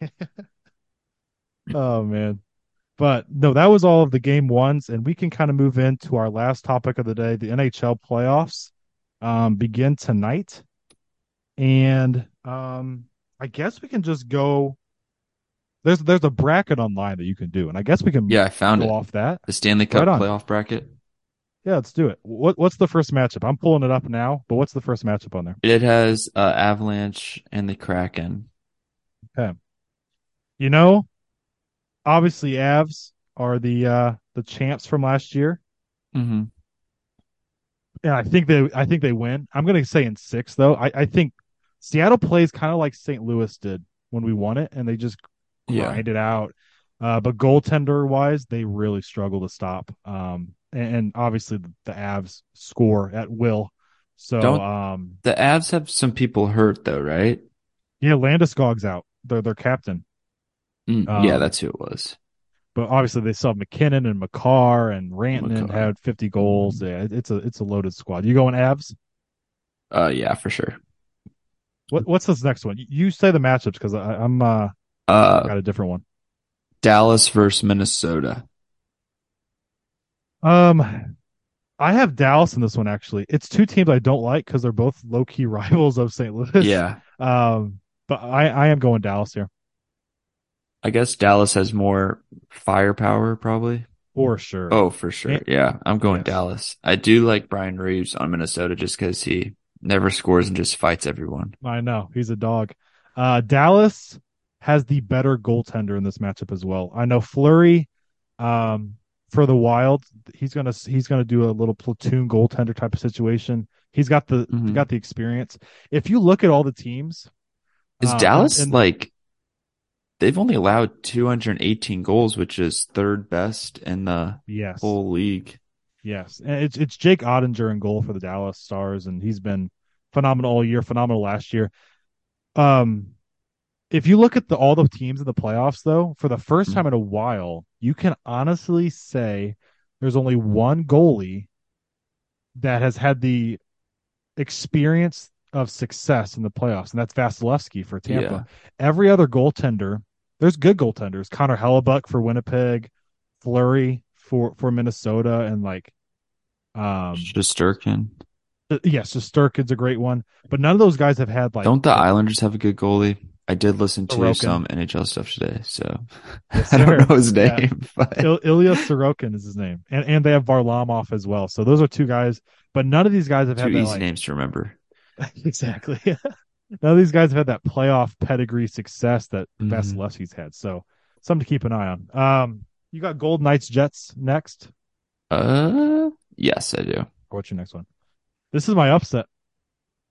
Oh man. But no, that was all of the game ones, and we can kind of move into our last topic of the day. The NHL playoffs um, begin tonight, and um, I guess we can just go. There's there's a bracket online that you can do, and I guess we can Yeah, I found go it. off that. The Stanley Cup Right playoff bracket. Yeah, let's do it. What what's the first matchup? I'm pulling it up now, but what's the first matchup on there? It has uh, Avalanche and the Kraken. Okay. You know, obviously Avs are the uh the champs from last year. hmm and I think they I think they win. I'm gonna say in six though. I, I think Seattle plays kind of like St. Louis did when we won it, and they just Yeah. grind it out. Uh, but goaltender wise, they really struggle to stop. Um, and, and obviously the, the Avs score at will. So Don't- um, The Avs have some people hurt though, right? yeah, Landeskog's out. They're their captain. Mm, Um, yeah, that's who it was. But obviously they still have MacKinnon and Makar and Rantanen Makar. had 50 goals. Yeah, it's a it's a loaded squad. You going Avs? Uh, yeah, for sure. What what's this next one? You- You say the matchups because I'm uh Uh, got a different one. Dallas versus Minnesota. Um, I have Dallas in this one actually. It's two teams I don't like because they're both low key rivals of St. Louis. Yeah, Um, but I I am going Dallas here I guess Dallas has more firepower, probably. for sure. Oh, for sure. Yeah, I'm going Yes. Dallas. I do like Brian Reaves on Minnesota just because he never scores and just fights everyone. I know he's a dog. Uh, Dallas has the better goaltender in this matchup as well. I know Fleury, um, for the Wild, he's gonna he's gonna do a little platoon goaltender type of situation. He's got the Mhm. got the experience. If you look at all the teams, Is um, Dallas and- like they've only allowed 218 goals, which is third best in the yes, whole league. Yes, and it's it's Jake Oettinger in goal for the Dallas Stars, and he's been phenomenal all year, phenomenal last year. Um, if you look at the all the teams in the playoffs, though, for the first time in a while, you can honestly say there's only one goalie that has had the experience of success in the playoffs, and that's Vasilevskiy for Tampa. Yeah. Every other goaltender, there's good goaltenders. Connor Hellebuyck for Winnipeg, Fleury for for Minnesota, and like, um, Shesterkin. yes, Sturkin's a great one, but none of those guys have had like. Don't the Islanders have a good goalie? I did listen to Sorokin. some NHL stuff today, so Yes, I don't know his Yeah. name, but Il- Ilya Sorokin is his name, and and they have Varlamov as well. So those are two guys, but none of these guys have two had that easy like, names to remember. exactly. None of these guys have had that playoff pedigree success that Mhm. Vasilevskiy's had. So something to keep an eye on. Um, you got Gold Knights Jets next. Uh, yes, I do. What's your next one? This is my upset.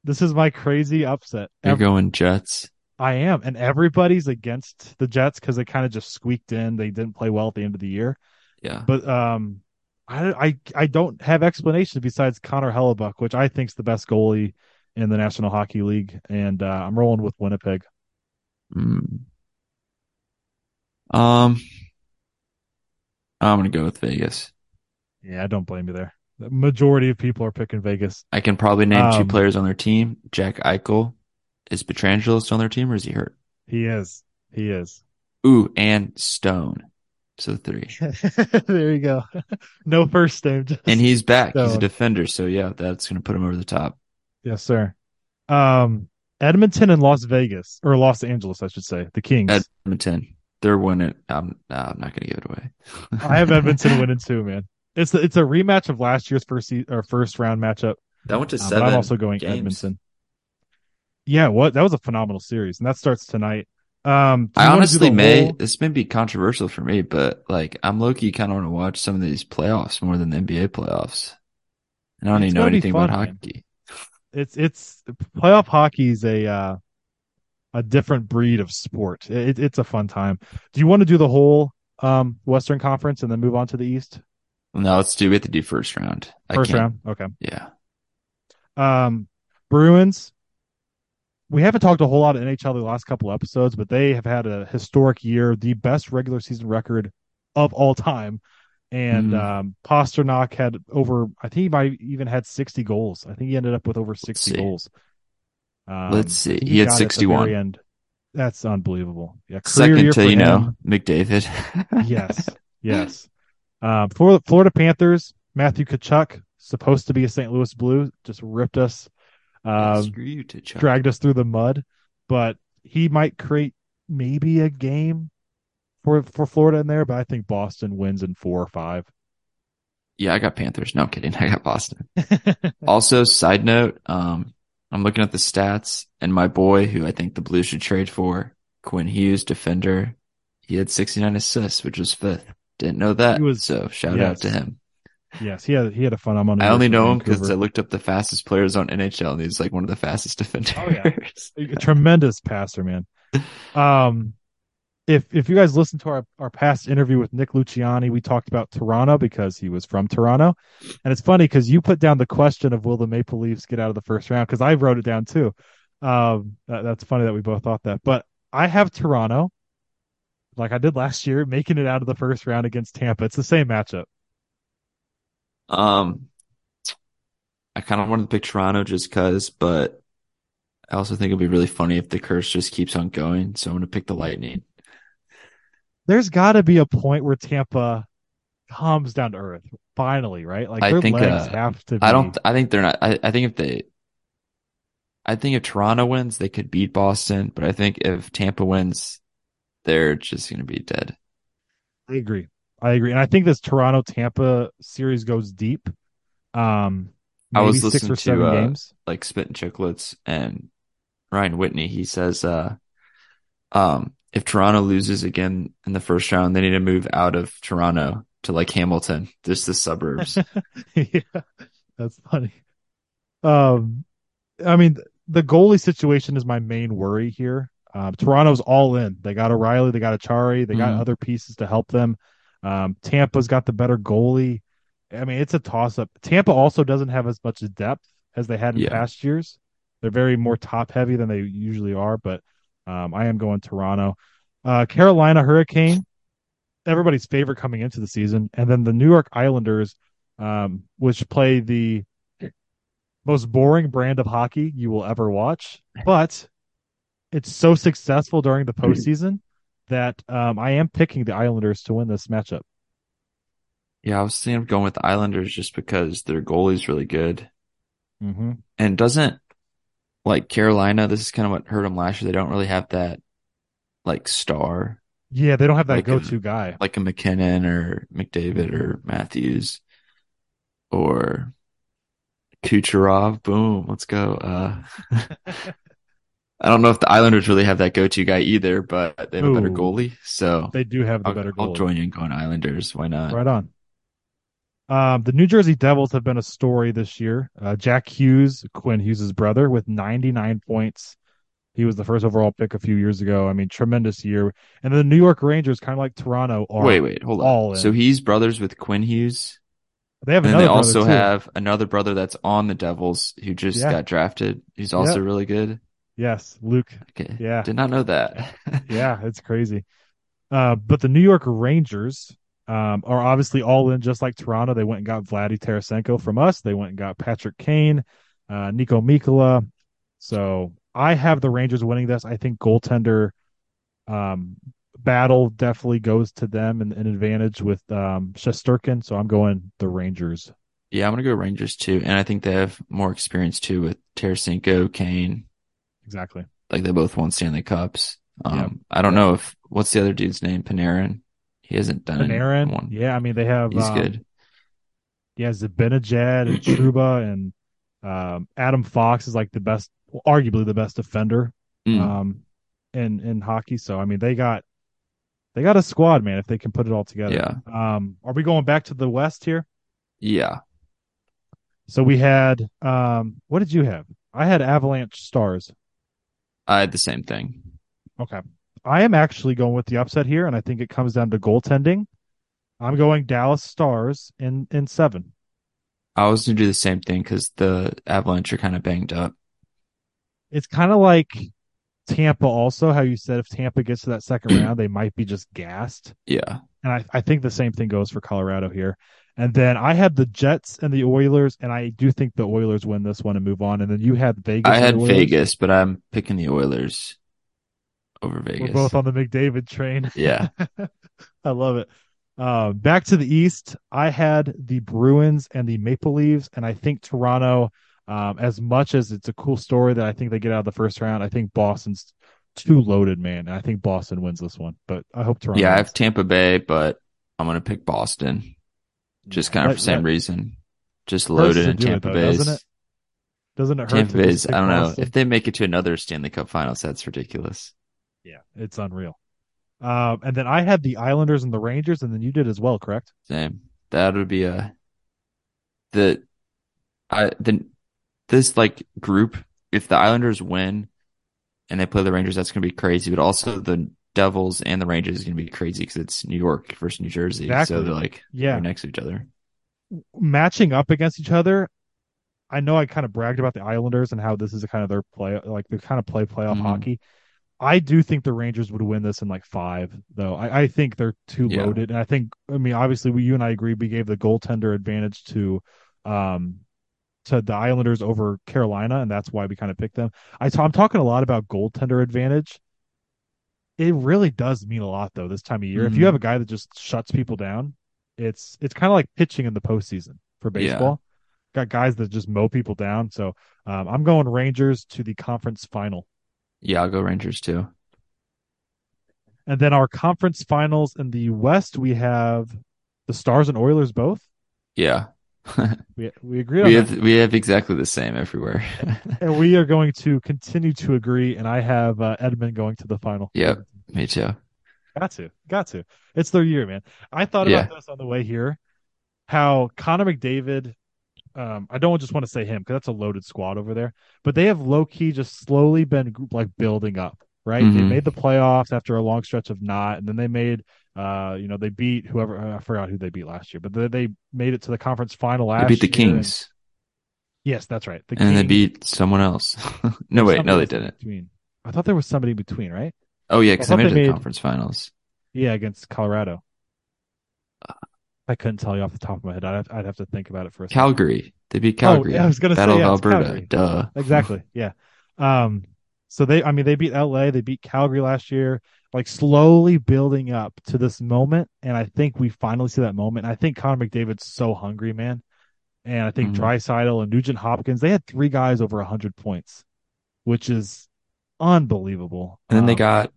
This is my crazy upset. You're Ev- going Jets. I am, and everybody's against the Jets because they kind of just squeaked in. They didn't play well at the end of the year. Yeah. But um, I I I don't have explanations besides Connor Hellebuyck, which I think's the best goalie in the National Hockey League, and uh, I'm rolling with Winnipeg. Mm. Um, I'm gonna go with Vegas. Yeah, I don't blame you there. The majority of people are picking Vegas. I can probably name two Um, players on their team. Jack Eichel. Is Pietrangelo still on their team or is he hurt? He is. He is. Ooh, and Stone. So three. there you go. no first name. And he's back. He's a defender. So yeah, that's going to put him over the top. yes, sir. Um, Edmonton and Las Vegas, or Los Angeles, I should say. The Kings. Edmonton. They're winning. I'm, no, I'm not going to give it away. I have Edmonton winning too, man. It's a, it's a rematch of last year's first se- or first round matchup. That went to but seven. I'm also going games. Edmonton. Yeah, what that was a phenomenal series, and that starts tonight. Um, I you wanna do honestly may, whole- this may be controversial for me, but like I'm low key kind of want to watch some of these playoffs more than the NBA playoffs. And I don't It's even know anything fun, about man. hockey. It's it's playoff hockey is a uh, a different breed of sport. It, it's a fun time. Do you want to do the whole um, Western Conference and then move on to the East? No, let's do. We have to do first round. First round. Okay. Yeah. Um, Bruins. We haven't talked a whole lot of NHL the last couple episodes, but they have had a historic year, the best regular season record of all time. And mm. um, Pastrnak had over, I think he might even had 60 goals. I think he ended up with over 60 goals. Um, Let's see. He, he had 61. End. That's unbelievable. Yeah. Second to, you know, McDavid. yes. Yes. Um, for the Florida Panthers, Matthew Tkachuk, supposed to be a St. Louis Blue, just ripped us, um, Screw you, Tkachuk. dragged us through the mud. But he might create maybe a game for for Florida in there. But I think Boston wins in four or five. Yeah, I got Panthers. No I'm kidding. I got Boston. also, side note, um, I'm looking at the stats, and my boy, who I think the Blues should trade for, Quinn Hughes, defender, he had 69 assists, which was fifth. Didn't know that. He was, so shout yes. out to him. Yes, he had he had a phenomenal. I only know him because I looked up the fastest players on NHL, and he's like one of the fastest defenders. Oh yeah, A tremendous passer, man. Um, if if you guys listen to our, our past interview with Nick Luciani, we talked about Toronto because he was from Toronto. And it's funny because you put down the question of will the Maple Leafs get out of the first round? Because I wrote it down too. Um, that, that's funny that we both thought that. But I have Toronto, like I did last year, making it out of the first round against Tampa. It's the same matchup. Um, I kind of wanted to pick Toronto just because, but I also think it'd be really funny if the curse just keeps on going. So I'm going to pick the Lightning there's got to be a point where Tampa comes down to earth finally, right? Like their I think, legs uh, have to. Be... I don't. I think they're not. I, I think if they, I think if Toronto wins, they could beat Boston. But I think if Tampa wins, they're just going to be dead. I agree. I agree, and I think this Toronto Tampa series goes deep. Um, I was listening to uh, games. like Spit and Chicklets and Ryan Whitney. He says, uh, um, if Toronto loses again in the first round, they need to move out of Toronto to like Hamilton, just the suburbs. yeah, that's funny. Um, I mean, the goalie situation is my main worry here. Um, Toronto's all in. They got O'Reilly, they got Acciari, they got mm-hmm. other pieces to help them. Um, Tampa's got the better goalie. I mean, it's a toss up. Tampa also doesn't have as much depth as they had in yeah. past years. They're very more top heavy than they usually are, but um, I am going Toronto. Uh, Carolina Hurricane, everybody's favorite coming into the season, and then the New York Islanders, um, which play the most boring brand of hockey you will ever watch, but it's so successful during the postseason that um, I am picking the Islanders to win this matchup. Yeah, I was thinking of going with the Islanders just because their goalie's really good. Mm-hmm. And doesn't like Carolina, this is kind of what hurt them last year. They don't really have that like star. Yeah, they don't have that like go-to guy like a MacKinnon or McDavid or Matthews or Kucherov. Boom, let's go. Uh, I don't know if the Islanders really have that go-to guy either, but they have Ooh, a better goalie. So they do have the I'll, better goalie. I'll join you in going Islanders. Why not? Right on. Um, the New Jersey Devils have been a story this year. Uh, Jack Hughes, Quinn Hughes' brother, with 99 points. He was the first overall pick a few years ago. I mean, tremendous year. And the New York Rangers, kind of like Toronto, are wait, wait, hold on. So he's brothers with Quinn Hughes. They have and they also too. have another brother that's on the Devils who just yeah. got drafted. He's also really good. Yes, Luke. Okay. Yeah, did not know that. yeah, it's crazy. Uh, but the New York Rangers um, are obviously all in, just like Toronto. They went and got Vladdy Tarasenko from us. They went and got Patrick Kane, uh, Niko Mikkola. So I have the Rangers winning this. I think goaltender um, battle definitely goes to them and an advantage with um, Shesterkin. So I'm going the Rangers. Yeah, I'm going to go Rangers too. And I think they have more experience too with Tarasenko, Kane. Exactly. Like they both won Stanley Cups. Um, yeah. I don't know if what's the other dude's name? Panarin. He hasn't done Panarin. One. Yeah, I mean they have. He's um, good. Yeah, Zibanejad and Trouba and um, Adam Fox is like the best, arguably the best defender mm. um, in in hockey. So I mean they got they got a squad, man. If they can put it all together. Yeah. Um, are we going back to the West here? Yeah. So we had um, what did you have? I had Avalanche Stars. I had the same thing. Okay. I am actually going with the upset here, and I think it comes down to goaltending. I'm going Dallas Stars in in seven. I was gonna do the same thing because the Avalanche are kind of banged up. It's kind of like Tampa, also, how you said if Tampa gets to that second round, they might be just gassed. Yeah. And I, I think the same thing goes for Colorado here. And then I had the Jets and the Oilers, and I do think the Oilers win this one and move on. And then you had Vegas. I had and the Oilers. Vegas, but I'm picking the Oilers over Vegas. We're both on the McDavid train. Yeah. I love it. Uh, back to the East, I had the Bruins and the Maple Leaves, and I think Toronto, um, as much as it's a cool story that I think they get out of the first round, I think Boston's too loaded, man. I think Boston wins this one, but I hope Toronto. Yeah, I have Tampa Bay, but I'm gonna pick Boston. Just kind of That- for the same that reason. Just loaded in Tampa Bay. Doesn't it? Doesn't it hurt? Tampa to Bay's, I don't know. Boston? If they make it to another Stanley Cup finals, that's ridiculous. Yeah, it's unreal. Um, and then I had the Islanders and the Rangers, and then you did as well, correct? Same. That would be a the I the this like group. If the Islanders win and they play the Rangers, that's gonna be crazy. But also the Devils and the Rangers is gonna be crazy because it's New York versus New Jersey, Exactly. so they're like yeah they're next to each other. matching up against each other. I know I kind of bragged about the Islanders and how this is a kind of their play, like they kind of play playoff Mhm. hockey. I do think the Rangers would win this in like five, though. I, I think they're too Yeah. loaded, and I think, I mean, obviously, we, you and I agree. We gave the goaltender advantage to, um, to the Islanders over Carolina, and that's why we kind of picked them. I I'm talking a lot about goaltender advantage. It really does mean a lot, though, this time of year. If Mhm. you have a guy that just shuts people down, it's it's kind of like pitching in the postseason for Yeah. baseball. Got guys that just mow people down. So um, I'm going Rangers to the conference final. Yeah, I'll go Rangers too. And then our conference finals in the West, we have the Stars and Oilers both. Yeah. We we agree on we that. have we have exactly the same everywhere. and we are going to continue to agree. And I have uh, Edmund going to the final. Yep. Me too. Got to, got to. It's their year, man. I thought about this on the way here. How Connor McDavid. Um, I don't just want to say him because that's a loaded squad over there. But they have low key just slowly been like building up. Right, they Mhm. made the playoffs after a long stretch of not, and then they made, uh, you know, they beat whoever I forgot who they beat last year, but they, they made it to the conference final last. Year. They beat the and- Kings yes, that's right. The and they beat someone else. no, wait, no, they didn't. Between. I thought there was somebody in between, right? Oh yeah, because I they made it to the conference finals. Yeah, against Colorado. I couldn't tell you off the top of my head. I'd have, I'd have to think about it for a second. Calgary. They beat Calgary. Oh, yeah, I was gonna say, Battle yeah, of Alberta. Calgary. Duh. Exactly. Yeah. Um. So they, I mean, they beat LA. They beat Calgary last year. Like slowly building up to this moment, and I think we finally see that moment. And I think Connor McDavid's so hungry, man. And I think Mhm. Draisaitl and Nugent Hopkins, they had three guys over hundred points, which is unbelievable. And then they Um, got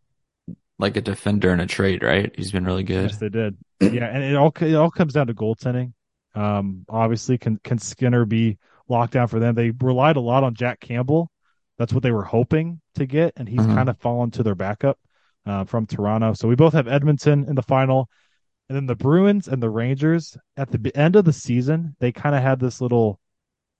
like a defender in a trade, right? He's been really good. Yes, they did. Yeah, and it all it all comes down to goaltending. Um, obviously, can can Skinner be locked down for them? They relied a lot on Jack Campbell. That's what they were hoping to get, and he's Mhm. kind of fallen to their backup uh, from Toronto. So we both have Edmonton in the final, and then the Bruins and the Rangers at the end of the season. They kind of had this little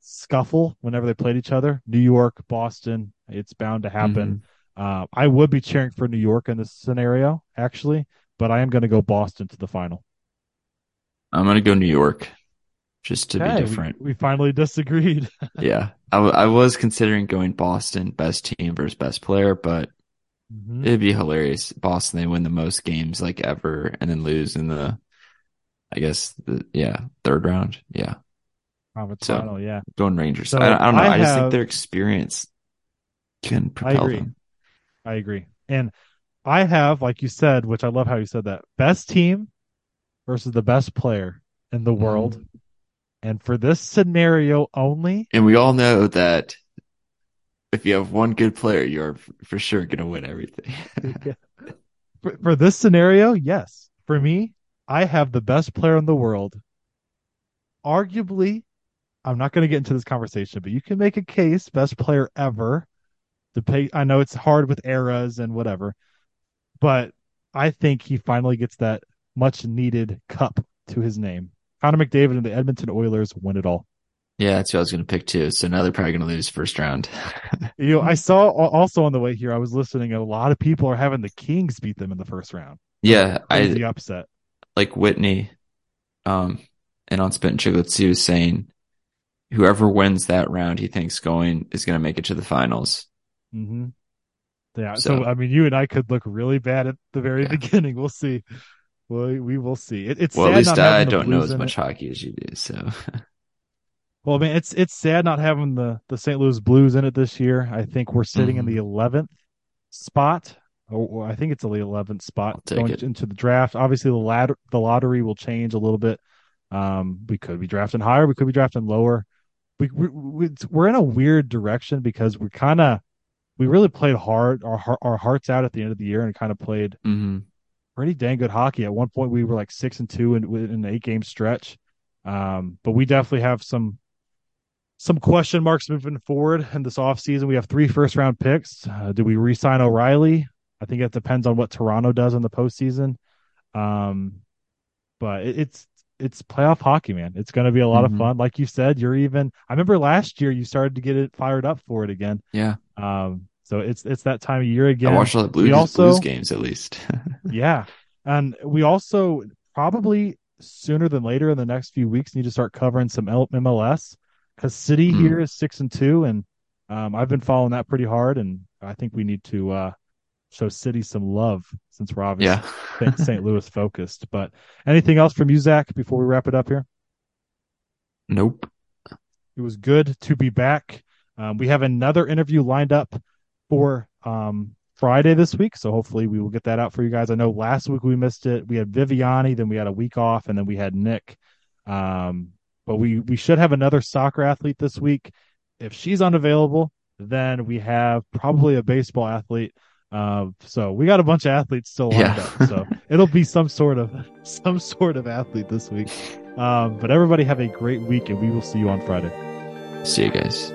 scuffle whenever they played each other. New York, Boston. It's bound to happen. Uh, I would be cheering for New York in this scenario, actually, but I am going to go Boston to the final. I'm gonna go New York, just to Okay, be we- different. We, finally disagreed. yeah, I, w- I was considering going Boston, best team versus best player, but Mhm. it'd be hilarious. Boston, they win the most games like ever, and then lose in the, I guess the yeah third round. Yeah, Conference So, final, yeah. going Rangers. So, I, I don't know. I I, just have- think their experience can propel agree. them. I agree. And I have, like you said, which I love how you said that, best team versus the best player in the world. Mm-hmm. And for this scenario only, And we all know that if you have one good player, you're for sure going to win everything. for, for this scenario, yes. For me, I have the best player in the world. Arguably, I'm not going to get into this conversation, but you can make a case best player ever. To pay, I know it's hard with eras and whatever, but I think he finally gets that much needed cup to his name. Connor McDavid and the Edmonton Oilers win it all. Yeah, that's who I was going to pick too. So now they're probably going to lose first round. you know, I saw also on the way here, I was listening, a lot of people are having the Kings beat them in the first round. Yeah, I the upset. Like Whitney, um, and on Spittin' Chiclets, he was saying whoever wins that round, he thinks going is going to make it to the finals. Mm-hmm. Yeah. So, so, I mean, you and I could look really bad at the very yeah. beginning. We'll see. Well, we will see. It, it's well, at least I don't know as much it. hockey as you do. So, well, I mean, it's it's sad not having the the St. Louis Blues in it this year. I think we're sitting mm-hmm. in the 11th spot. Or, I think it's the 11th spot going it. into the draft. Obviously, the ladder, the lottery will change a little bit. Um, we could be drafting higher. We could be drafting lower. We, we we're in a weird direction because we kind of we really played hard our our hearts out at the end of the year and kind of played mm-hmm. pretty dang good hockey. At one point, we were like six and two in, in an eight game stretch. Um, but we definitely have some some question marks moving forward in this offseason. We have three first round picks. Uh, do we re-sign O'Reilly? I think it depends on what Toronto does in the postseason. Um, but it, it's it's playoff hockey, man. It's going to be a lot mm-hmm. of fun. Like you said, you're even. I remember last year you started to get it fired up for it again. Yeah. Um. So it's it's that time of year again. I watched all the Blues, also, Blues games at least. yeah, and we also probably sooner than later in the next few weeks need to start covering some MLS because City mm. here is six and two, and um, I've been following that pretty hard, and I think we need to uh, show City some love since we're obviously yeah. St. Louis focused. But anything else from you, Zach, before we wrap it up here? Nope. It was good to be back. Um, we have another interview lined up for um, Friday this week, so hopefully we will get that out for you guys. I know last week we missed it. We had Viviani, then we had a week off, and then we had Nick. Um, but we we should have another soccer athlete this week. If she's unavailable, then we have probably a baseball athlete. Uh, so we got a bunch of athletes still lined yeah. up. So it'll be some sort of some sort of athlete this week. Um, but everybody have a great week, and we will see you on Friday. See you guys.